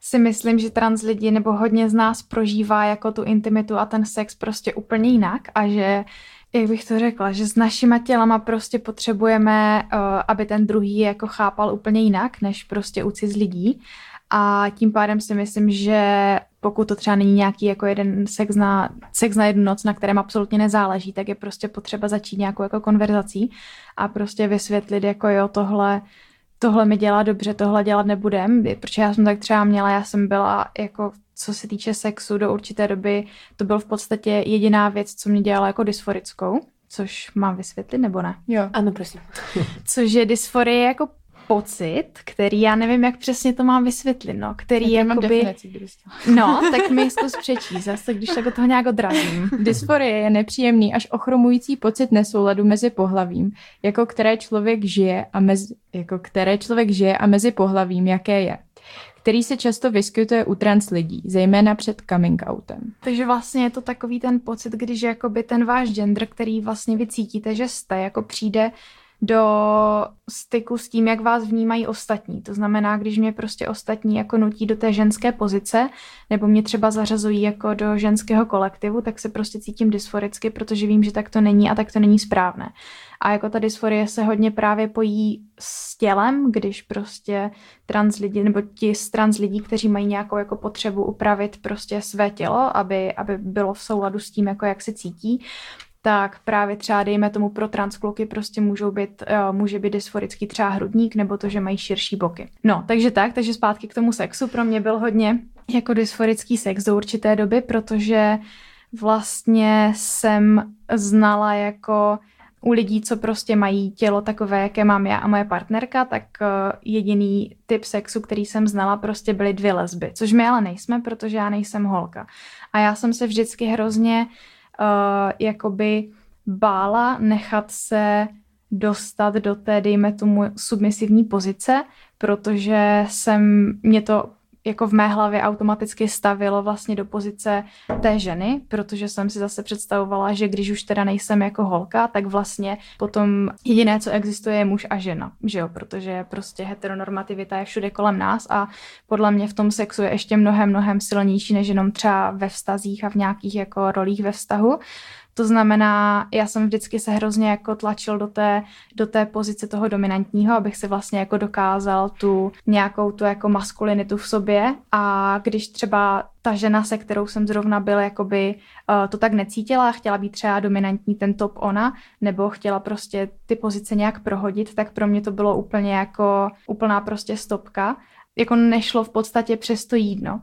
Speaker 4: si myslím, že trans lidi nebo hodně z nás prožívá jako tu intimitu a ten sex prostě úplně jinak a že jak bych to řekla, že s našima tělama prostě potřebujeme, uh, aby ten druhý jako chápal úplně jinak, než prostě u z lidí. A tím pádem si myslím, že pokud to třeba není nějaký jako jeden sex na, sex na jednu noc, na kterém absolutně nezáleží, tak je prostě potřeba začít nějakou jako konverzací a prostě vysvětlit jako jo, tohle, tohle mi dělá dobře, tohle dělat nebudem, protože já jsem tak třeba měla, já jsem byla jako co se týče sexu do určité doby, to byl v podstatě jediná věc, co mě dělala jako dysforickou, což mám vysvětlit nebo ne?
Speaker 1: Jo.
Speaker 3: Ano, prosím.
Speaker 4: Což je dysforie jako pocit, který já nevím, jak přesně to mám vysvětlit, no, který
Speaker 1: mám
Speaker 4: jakoby...
Speaker 1: definici.
Speaker 4: No, tak mi zkus přečíst, zase, když tak od toho nějak odrazím. (laughs)
Speaker 1: Dysforie je nepříjemný až ochromující pocit nesouladu mezi pohlavím, jako které člověk žije a mezi, jako které člověk žije a mezi pohlavím, jaké je který se často vyskytuje u trans lidí, zejména před coming outem.
Speaker 4: Takže vlastně je to takový ten pocit, když jakoby ten váš gender, který vlastně vy cítíte, že jste, jako přijde do styku s tím, jak vás vnímají ostatní. To znamená, když mě prostě ostatní jako nutí do té ženské pozice, nebo mě třeba zařazují jako do ženského kolektivu, tak se prostě cítím dysforicky, protože vím, že tak to není a tak to není správné. A jako ta dysforie se hodně právě pojí s tělem, když prostě trans lidi, nebo ti z trans lidí, kteří mají nějakou jako potřebu upravit prostě své tělo, aby, aby bylo v souladu s tím, jako jak se cítí, tak právě třeba dejme tomu pro transkluky prostě můžou být, uh, může být dysforický třeba hrudník nebo to, že mají širší boky. No, takže tak, takže zpátky k tomu sexu. Pro mě byl hodně jako dysforický sex do určité doby, protože vlastně jsem znala jako u lidí, co prostě mají tělo takové, jaké mám já a moje partnerka, tak uh, jediný typ sexu, který jsem znala, prostě byly dvě lesby, což my ale nejsme, protože já nejsem holka. A já jsem se vždycky hrozně uh, jakoby bála nechat se dostat do té, dejme tomu, submisivní pozice, protože jsem, mě to jako v mé hlavě automaticky stavilo vlastně do pozice té ženy, protože jsem si zase představovala, že když už teda nejsem jako holka, tak vlastně potom jediné, co existuje, je muž a žena, že jo, protože prostě heteronormativita je všude kolem nás a podle mě v tom sexu je ještě mnohem, mnohem silnější, než jenom třeba ve vztazích a v nějakých jako rolích ve vztahu. To znamená, já jsem vždycky se hrozně jako tlačil do té, do té pozice toho dominantního, abych si vlastně jako dokázal tu nějakou tu jako maskulinitu v sobě a když třeba ta žena, se kterou jsem zrovna byl, jakoby uh, to tak necítila, chtěla být třeba dominantní ten top ona, nebo chtěla prostě ty pozice nějak prohodit, tak pro mě to bylo úplně jako úplná prostě stopka. Jako nešlo v podstatě přes to jídno.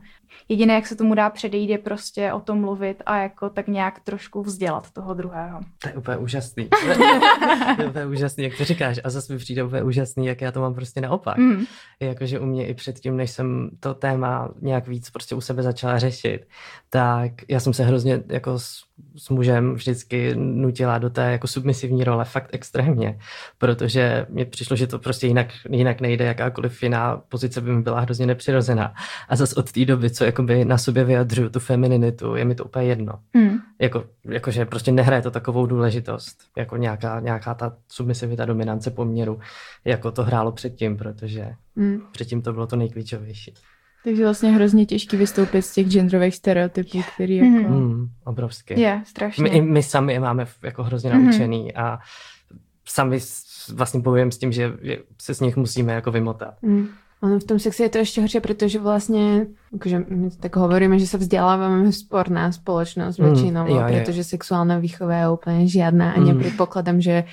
Speaker 4: Jediné, jak se tomu dá předejít, je prostě o tom mluvit a jako tak nějak trošku vzdělat toho druhého.
Speaker 2: To je úplně úžasný. (laughs) to je úplně úžasný, jak to říkáš. A zase mi přijde úplně úžasný, jak já to mám prostě naopak.
Speaker 4: Mm.
Speaker 2: Jakože u mě i předtím, než jsem to téma nějak víc prostě u sebe začala řešit, tak já jsem se hrozně jako s, s mužem vždycky nutila do té jako submisivní role fakt extrémně, protože mi přišlo, že to prostě jinak, jinak nejde, jakákoliv jiná pozice by mi byla hrozně nepřirozená. A zase od té doby, co jakoby na sobě vyjadřuju, tu femininitu, je mi to úplně jedno. Mm. Jako, jakože prostě nehraje to takovou důležitost, jako nějaká, nějaká ta submisivita, dominance poměru, jako to hrálo předtím, protože mm. předtím to bylo to nejklíčovější.
Speaker 1: Takže vlastně hrozně těžký vystoupit z těch genderových stereotypů, který jako...
Speaker 2: Mm, obrovský.
Speaker 4: Je, strašně.
Speaker 2: My, my sami je máme jako hrozně mm. naučený a sami vlastně bojujeme s tím, že se z nich musíme jako vymotat. Mm.
Speaker 3: Ono v tom sexe je to ještě horší, protože vlastně, akože my tak hovoríme, že se vzděláváme sporná společnost mm, většinou, jo, protože sexuálna výchova je úplně žiadna a mm. nepredpokladám, že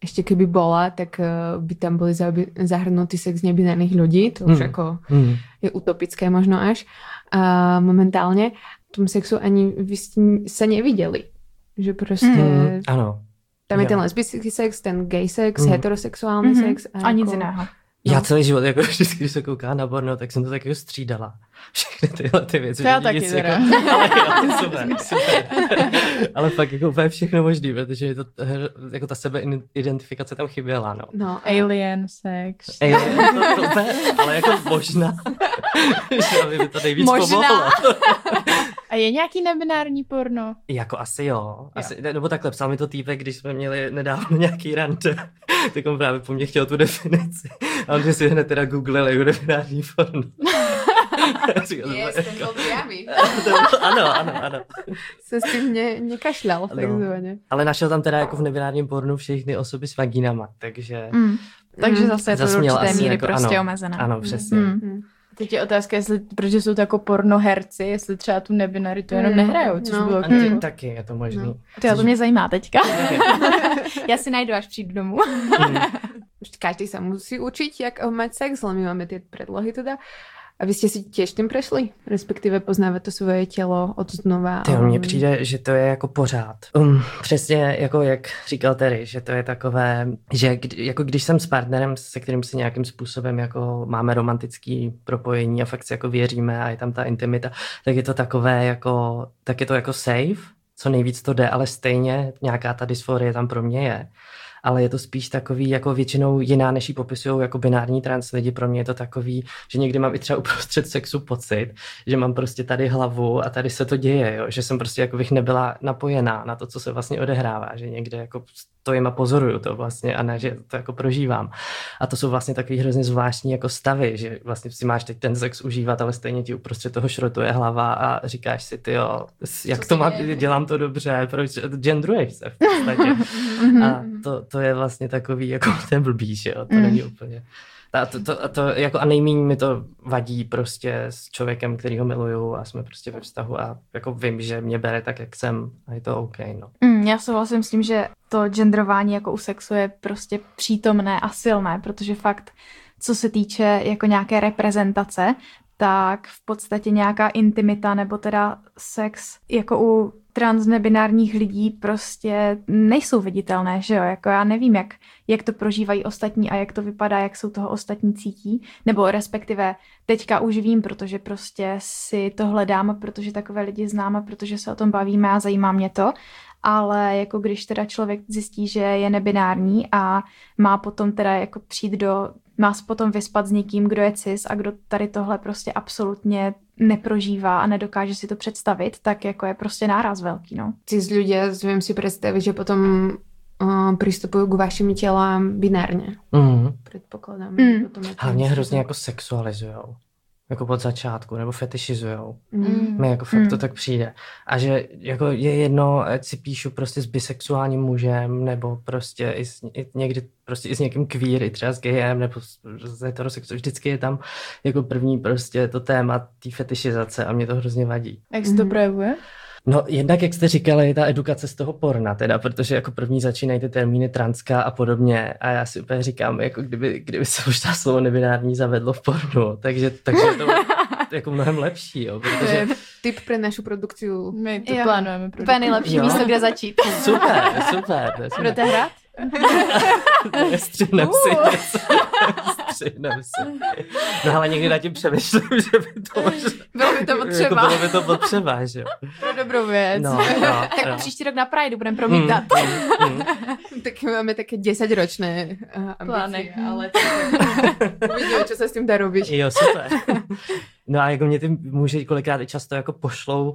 Speaker 3: ešte keby bola, tak uh, by tam boli zahrnutí sex nebinárnych ľudí. To už mm. ako mm. je utopické možno až uh, momentálne. V tom sexu ani vy ste sa nevideli. Že proste... Mm.
Speaker 2: Ano.
Speaker 3: Tam je ten lesbický sex, ten gay sex, mm. heterosexuální mm-hmm. sex.
Speaker 4: A, a nic jako... jiného.
Speaker 2: No. Já celý život, jako (laughs) vždycky, když se kouká na porno, tak jsem to tak jako střídala. Všechny tyhle ty věci.
Speaker 1: Já taky
Speaker 2: nic, jako, (laughs) ale jo, (laughs) super, super. ale fakt jako úplně všechno možný, protože je to, jako ta sebeidentifikace tam chyběla, no.
Speaker 1: No, alien sex.
Speaker 2: Alien, to, to, to, ale jako možná. že by to nejvíc možná. pomohlo.
Speaker 1: A je nějaký nebinární porno?
Speaker 2: Jako asi jo. Asi, jo. Nebo takhle, psal mi to týpek, když jsme měli nedávno nějaký rande, (laughs) tak on právě po mně chtěl tu definici. A on si hned teda googlil jako nebinární porno. (laughs) (laughs)
Speaker 3: yes, ten byl
Speaker 2: Ano, ano, ano.
Speaker 3: Se s tím mě, mě kašlal, takzvaně.
Speaker 2: Ale našel tam teda jako v nebinárním pornu všechny osoby s vagínama, takže...
Speaker 4: Mm. Takže zase je to do určité míry jako, prostě
Speaker 2: ano,
Speaker 4: omezené.
Speaker 2: Ano, přesně. Mm.
Speaker 1: Mm. Teď je otázka, jestli, protože jsou to jako pornoherci, jestli třeba tu nebinaritu jenom mm. nehrajou, což no. bylo
Speaker 2: ty, jako... taky je to možný. No.
Speaker 4: To, to mě zajímá teďka. (laughs) Já si najdu, až přijdu domů. (laughs)
Speaker 3: mm. Každý se musí učit, jak mať sex, ale my máme ty předlohy teda. A vy jste si těž tím prešli? Respektive poznávat to svoje tělo od znova?
Speaker 2: To mně přijde, že to je jako pořád. Um, přesně jako jak říkal Terry, že to je takové, že kdy, jako když jsem s partnerem, se kterým si nějakým způsobem jako máme romantický propojení a fakt si jako věříme a je tam ta intimita, tak je to takové jako, tak je to jako safe, co nejvíc to jde, ale stejně nějaká ta dysforie tam pro mě je ale je to spíš takový jako většinou jiná, než ji popisují jako binární trans lidi. Pro mě je to takový, že někdy mám i třeba uprostřed sexu pocit, že mám prostě tady hlavu a tady se to děje, jo? že jsem prostě jako bych nebyla napojená na to, co se vlastně odehrává, že někde jako stojím a pozoruju to vlastně a ne, že to jako prožívám. A to jsou vlastně takový hrozně zvláštní jako stavy, že vlastně si máš teď ten sex užívat, ale stejně ti uprostřed toho šrotuje hlava a říkáš si, ty jo, jak co to má, dělám to dobře, proč genderuješ se v podstatě. (laughs) a to, to je vlastně takový jako (laughs) ten blbý, že jo, to mm. není úplně... A, to, to, to, jako a nejméně mi to vadí prostě s člověkem, který ho miluju a jsme prostě ve vztahu a jako vím, že mě bere tak, jak jsem a je to OK, no.
Speaker 4: Mm, já souhlasím s tím, že to genderování jako u sexu je prostě přítomné a silné, protože fakt co se týče jako nějaké reprezentace, tak v podstatě nějaká intimita nebo teda sex jako u transnebinárních lidí prostě nejsou viditelné, že jo? Jako já nevím, jak, jak to prožívají ostatní a jak to vypadá, jak jsou toho ostatní cítí, nebo respektive teďka už vím, protože prostě si to hledám, protože takové lidi znám a protože se o tom bavíme a zajímá mě to, ale jako když teda člověk zjistí, že je nebinární a má potom teda jako přijít do má se potom vyspat s někým, kdo je cis a kdo tady tohle prostě absolutně neprožívá a nedokáže si to představit, tak jako je prostě náraz velký, no.
Speaker 3: Cis lidé, zvím si představit, že potom uh, přistupují k vašim tělám binárně. Mm. Předpokládám. Mm.
Speaker 2: Potom Hlavně hrozně jako sexualizujou jako od začátku, nebo fetišizujou. Mm. Mi jako fakt mm. to tak přijde. A že jako je jedno, ať si píšu prostě s bisexuálním mužem, nebo prostě i, s, i někdy prostě i s někým queer, i třeba s gayem, nebo s heterosexuálním. Vždycky je tam jako první prostě to téma té fetišizace a mě to hrozně vadí.
Speaker 1: Jak se to mm.
Speaker 2: No jednak, jak jste říkali, je ta edukace z toho porna, teda, protože jako první začínají ty termíny transka a podobně a já si úplně říkám, jako kdyby, kdyby se už ta slovo nebinární zavedlo v pornu, takže, takže je to (laughs) jako mnohem lepší, jo, protože...
Speaker 3: Tip pro našu produkci.
Speaker 1: My to jo. plánujeme. Úplně
Speaker 4: nejlepší jo. místo, kde začít.
Speaker 2: Super, super.
Speaker 1: Budete hrát? (laughs)
Speaker 2: Střihnem si něco. (laughs) Si. No ale někdy na tím přemýšlím, že by to možná...
Speaker 3: Bylo by to potřeba.
Speaker 2: Jako bylo by to potřeba, že jo.
Speaker 1: Pro dobrou věc.
Speaker 2: No, (laughs) no,
Speaker 4: tak no. příští rok na Pride budeme promítat. Mm, mm,
Speaker 3: mm. (laughs) tak máme také 10 ročné uh, ambice, ale (laughs) uvidíme, co se s tím dá robiť.
Speaker 2: Jo, super. No a jako mě ty muži kolikrát i často jako pošlou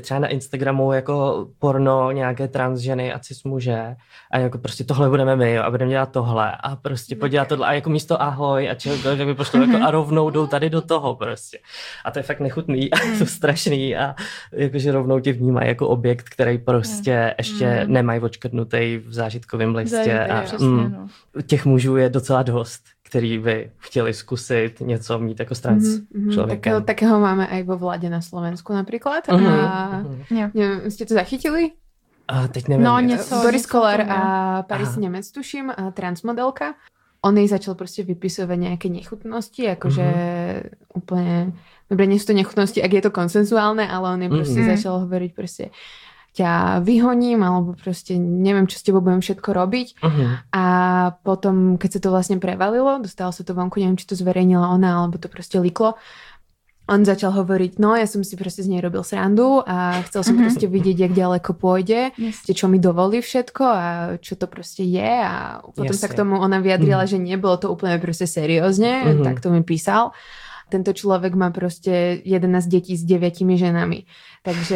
Speaker 2: třeba na Instagramu jako porno nějaké trans ženy a cis muže a jako prostě tohle budeme my jo, a budeme dělat tohle a prostě podělat tohle a jako místo ahoj a čehokoliv, že mi pošlou jako a rovnou jdou tady do toho prostě. A to je fakt nechutný a to strašný a jakože rovnou tě vnímají jako objekt, který prostě ještě mm. nemají očkrtnutý v zážitkovém listě.
Speaker 1: Zajímavé,
Speaker 2: a,
Speaker 1: přesně,
Speaker 2: mm,
Speaker 1: no.
Speaker 2: těch mužů je docela dost, který by chtěli zkusit něco mít jako s trans
Speaker 3: Mhm,
Speaker 2: člověkem.
Speaker 3: Takého, takého máme aj vo vláde na Slovensku napríklad.
Speaker 2: Mhm,
Speaker 3: A
Speaker 2: mhm.
Speaker 4: Jo.
Speaker 3: neviem, ste to zachytili?
Speaker 2: A teď nevím.
Speaker 4: No,
Speaker 2: jak-
Speaker 4: něco-
Speaker 3: Boris
Speaker 4: něco
Speaker 3: Koller
Speaker 4: o tom,
Speaker 3: a Paris
Speaker 2: Aha.
Speaker 3: Nemec, tuším, a transmodelka. On jej začal proste vypisovať nejaké nechutnosti, akože
Speaker 2: Mhm.
Speaker 3: úplne... Dobre, nie sú to nechutnosti, ak je to konsenzuálne, ale on proste
Speaker 4: Mhm.
Speaker 3: začal hovoriť proste ťa vyhoním, alebo proste neviem, čo s tebou budem všetko robiť.
Speaker 2: Mhm.
Speaker 3: A potom, keď sa to vlastne prevalilo, dostalo sa to vonku, neviem, či to zverejnila ona, alebo to proste liklo, on začal hovoriť, no ja som si proste z nej robil srandu a chcel som
Speaker 4: Mhm.
Speaker 3: proste vidieť, jak ďaleko pôjde, proste, čo mi dovolí všetko a čo to proste je a potom sa
Speaker 2: Jasne.
Speaker 3: k tomu ona vyjadrila,
Speaker 2: Mhm.
Speaker 3: že nebolo to úplne proste seriózne,
Speaker 2: Mhm.
Speaker 3: tak to mi písal. Tento človek má proste 11 detí s 9 ženami. Takže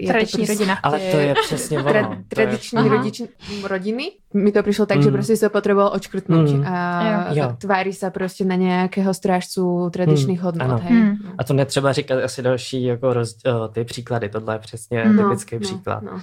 Speaker 3: je
Speaker 4: Tradiční
Speaker 3: to proste...
Speaker 4: rodina.
Speaker 2: Ale to je přesně ono.
Speaker 3: Tra-
Speaker 2: je-
Speaker 3: tradiční
Speaker 4: Aha.
Speaker 3: rodič, rodiny. Mi to prišlo tak, že
Speaker 2: Mm.
Speaker 3: proste sa potreboval odškrtnúť
Speaker 2: Mm.
Speaker 3: a
Speaker 2: Jo. Jo.
Speaker 3: tvári sa proste na nejakého strážcu tradičných hodnot.
Speaker 2: ano.
Speaker 3: Hej.
Speaker 4: Mm.
Speaker 3: No.
Speaker 2: A to netřeba říkat asi další jako roz, o, ty příklady, tohle je přesně
Speaker 4: No,
Speaker 2: typický příklad.
Speaker 3: No.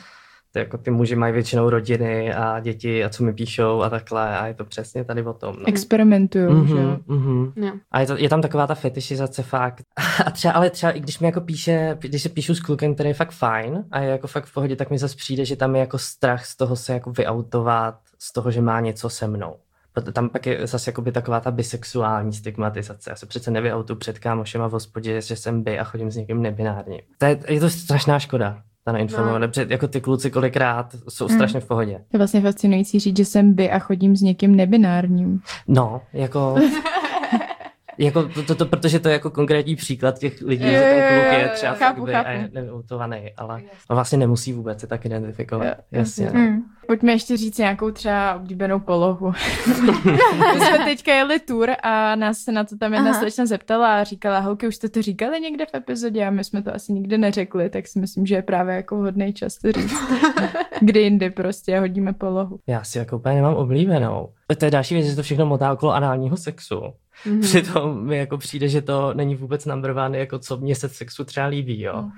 Speaker 2: To jako ty muži mají většinou rodiny a děti a co mi píšou a takhle a je to přesně tady o tom. No.
Speaker 1: Experimentují, že jo.
Speaker 2: Mhm, mhm.
Speaker 3: No.
Speaker 2: A je, to, je tam taková ta fetišizace fakt. (laughs) A třeba, ale třeba i když mi jako píše, když se píšu s klukem, který je fakt fajn a je jako fakt v pohodě, tak mi zase přijde, že tam je jako strach z toho se jako vyautovat, z toho, že má něco se mnou. Proto Tam pak je zase jakoby taková ta bisexuální stigmatizace. Já se přece nevyautu před kámošema v hospodě, že jsem by a chodím s někým nebinárním. To je, je to strašná škoda, ta neinformovaná. No. Jako ty kluci kolikrát jsou
Speaker 4: Hmm.
Speaker 2: strašně v pohodě.
Speaker 1: Je vlastně fascinující říct, že jsem by a chodím s někým nebinárním.
Speaker 2: No, jako... (laughs) Jako to, to, to, protože to je jako konkrétní příklad těch lidí,
Speaker 1: Jo,
Speaker 2: že ten kluk je třeba
Speaker 1: chápu,
Speaker 2: fakt by
Speaker 1: chápu.
Speaker 2: a je ale on vlastně nemusí vůbec se tak identifikovat.
Speaker 1: Jo,
Speaker 2: Jasně.
Speaker 4: Mm.
Speaker 1: Pojďme ještě říct nějakou třeba oblíbenou polohu. My jsme teďka jeli tour a nás se na to tam jedna slečna zeptala a říkala, holky, už jste to říkali někde v epizodě a my jsme to asi nikdy neřekli, tak si myslím, že je právě jako hodný čas to říct. (laughs) Kdy jindy prostě hodíme polohu.
Speaker 2: Já si jako úplně nemám oblíbenou. To je další věc, že to všechno motá okolo análního sexu.
Speaker 3: Mhm.
Speaker 2: Přitom mi jako přijde, že to není vůbec number one, jako co mě se sexu třeba líbí, jo.
Speaker 1: Mm.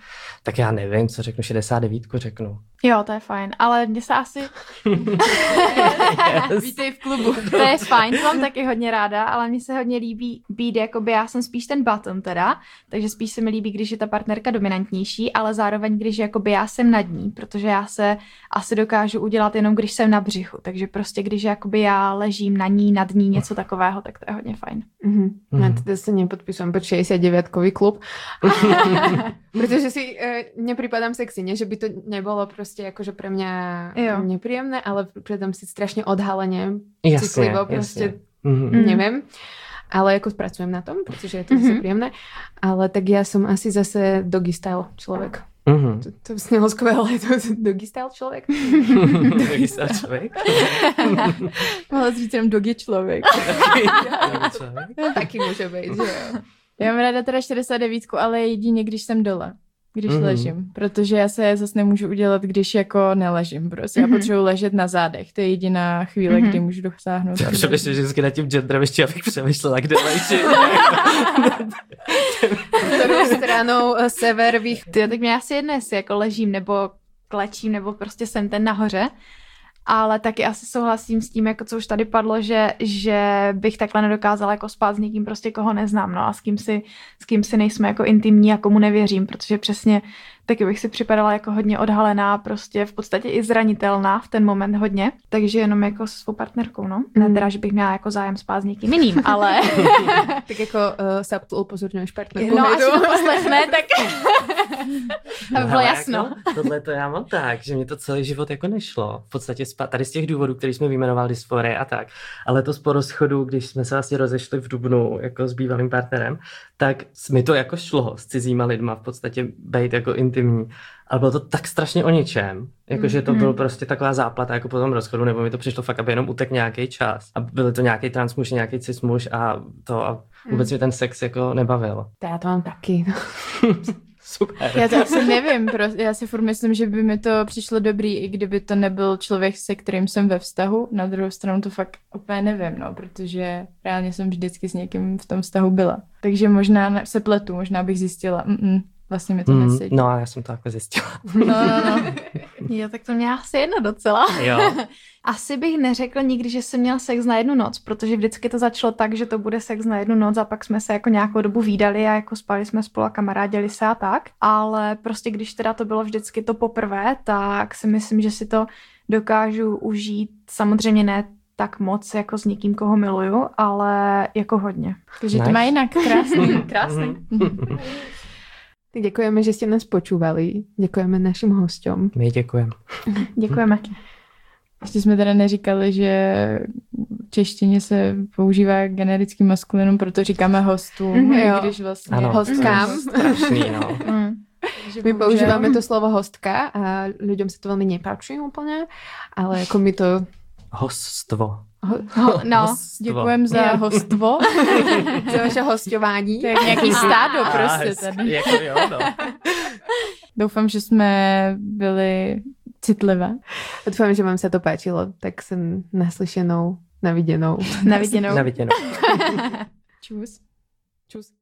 Speaker 2: Tak já nevím, co řeknu, 69 řeknu.
Speaker 4: Jo, to je fajn, ale mně se asi, (laughs)
Speaker 2: yes.
Speaker 1: Vítej v klubu.
Speaker 4: to je fajn, to mám taky hodně ráda, ale mně se hodně líbí být, jakoby já jsem spíš ten bottom teda, takže spíš se mi líbí, když je ta partnerka dominantnější, ale zároveň, když jakoby já jsem nad ní, protože já se asi dokážu udělat jenom, když jsem na břichu, takže prostě když jakoby já ležím na ní, nad ní, něco takového, tak to je hodně fajn.
Speaker 3: Mhm. Ja
Speaker 2: Mhm.
Speaker 3: teda sa nepodpisujem pod 69-kový klub. (laughs) Pretože si e, nepripadám sexy, nie že by to nebolo proste akože pre mňa
Speaker 4: Jo.
Speaker 3: Nepríjemné, ale pripadám si strašne odhalene,
Speaker 2: Jasně,
Speaker 3: citlivo, proste
Speaker 2: jasně.
Speaker 4: Mm.
Speaker 3: neviem. Ale jako pracujem na tom, pretože je to zase
Speaker 4: Mhm.
Speaker 3: príjemné. Ale tak ja som asi zase doggy style človek.
Speaker 2: Mhm.
Speaker 3: To, to snelo skvelé, to je (laughs) doggy style človek.
Speaker 2: Jaký jsi člověk? (laughs)
Speaker 1: Mohla říct (laughs) jenom dogy člověk.
Speaker 2: Člověk?
Speaker 3: Taký môže byť, že jo.
Speaker 1: Já mám ráda teda 69, ale jedině, když jsem dole. Když
Speaker 2: Mhm.
Speaker 1: mm-hmm. ležím, protože já se zase nemůžu udělat, když jako neležím prostě. Já
Speaker 4: Mhm.
Speaker 1: potřebuji ležet na zádech, to je jediná chvíle,
Speaker 4: Mhm.
Speaker 1: kdy můžu dosáhnout.
Speaker 2: Tak přemýšlím vždycky nad tím genderem, ještě abych přemýšlela, kde leží.
Speaker 3: Ktorou stranou e, sever, vých...
Speaker 4: Ty, tak mě asi jedno, jestli jako ležím nebo klečím, nebo prostě jsem ten nahoře. Ale taky asi souhlasím s tím, jako co už tady padlo, že, že bych takhle nedokázala jako spát s někým prostě, koho neznám, no a s kým si, s kým si nejsme jako intimní a komu nevěřím, protože přesně taky bych si připadala jako hodně odhalená, prostě v podstatě i zranitelná v ten moment hodně, takže jenom jako se svou partnerkou, no. Ne
Speaker 3: Mm.
Speaker 4: teda, že bych měla jako zájem spát s někým jiným, ale (laughs)
Speaker 3: Tak jako uh, sa upozorňuješ partnerku.
Speaker 4: no až
Speaker 3: to-
Speaker 4: poslechne, tak (laughs) aby bylo
Speaker 2: Ale
Speaker 4: jasno.
Speaker 2: Jako, tohle to já mám tak, že mě to celý život jako nešlo. V podstatě spa- tady z těch důvodů, který jsme vyjmenovali, dysforie a tak. Ale to po rozchodu, když jsme se vlastně rozešli v Dubnu jako s bývalým partnerem, tak mi to jako šlo s cizíma lidma v podstatě být jako intimní intimní. Ale bylo to tak strašně o ničem, jakože to bylo prostě taková záplata jako po tom rozchodu, nebo mi to přišlo fakt, aby jenom utek nějaký čas. A byl to nějaký transmuž, nějaký cismuž a to a vůbec mi ten sex jako nebavil.
Speaker 3: To já to mám taky. (laughs)
Speaker 2: Super.
Speaker 1: Já to asi nevím, pro, já si furt myslím, že by mi to přišlo dobrý, i kdyby to nebyl člověk, se kterým jsem ve vztahu. Na druhou stranu to fakt úplně nevím, no, protože reálně jsem vždycky s někým v tom vztahu byla. Takže možná se pletu, možná bych zjistila, mm vlastně mi to mm, nesedí.
Speaker 2: No a já jsem to takhle zjistila.
Speaker 4: No, no, no. (laughs) jo, tak to mě asi jedno docela.
Speaker 2: Jo. (laughs)
Speaker 4: Asi bych neřekl nikdy, že jsem měl sex na jednu noc, protože vždycky to začalo tak, že to bude sex na jednu noc a pak jsme se jako nějakou dobu výdali a jako spali jsme spolu a kamarádili se a tak. Ale prostě když teda to bylo vždycky to poprvé, tak si myslím, že si to dokážu užít samozřejmě ne tak moc jako s někým, koho miluju, ale jako hodně.
Speaker 1: Takže nice. to má jinak krásný. (laughs)
Speaker 4: krásný.
Speaker 3: Tak děkujeme, že jste nás počúvali. Děkujeme našim hostům.
Speaker 2: My děkujeme. (laughs)
Speaker 4: děkujeme.
Speaker 1: Ještě jsme teda neříkali, že v češtině se používá generický maskulinum, proto říkáme hostům, mm, když vlastně
Speaker 2: ano.
Speaker 3: hostkám. (laughs)
Speaker 2: Strašný, no.
Speaker 3: mm. My používáme to slovo hostka a lidem se to velmi nepáčí úplně, ale jako mi to...
Speaker 2: Hoststvo.
Speaker 1: Ho, ho, no, děkujem za hostvo. (laughs)
Speaker 3: za vaše hostování.
Speaker 1: To je nějaký stádo prostě tady.
Speaker 2: Jako jo, no. (laughs)
Speaker 1: Doufám, že jsme byli citlivé.
Speaker 3: Doufám, že vám se to páčilo, tak jsem naslyšenou, naviděnou.
Speaker 1: Naviděnou.
Speaker 2: Naviděnou. (laughs)
Speaker 1: Čus.
Speaker 3: Čus.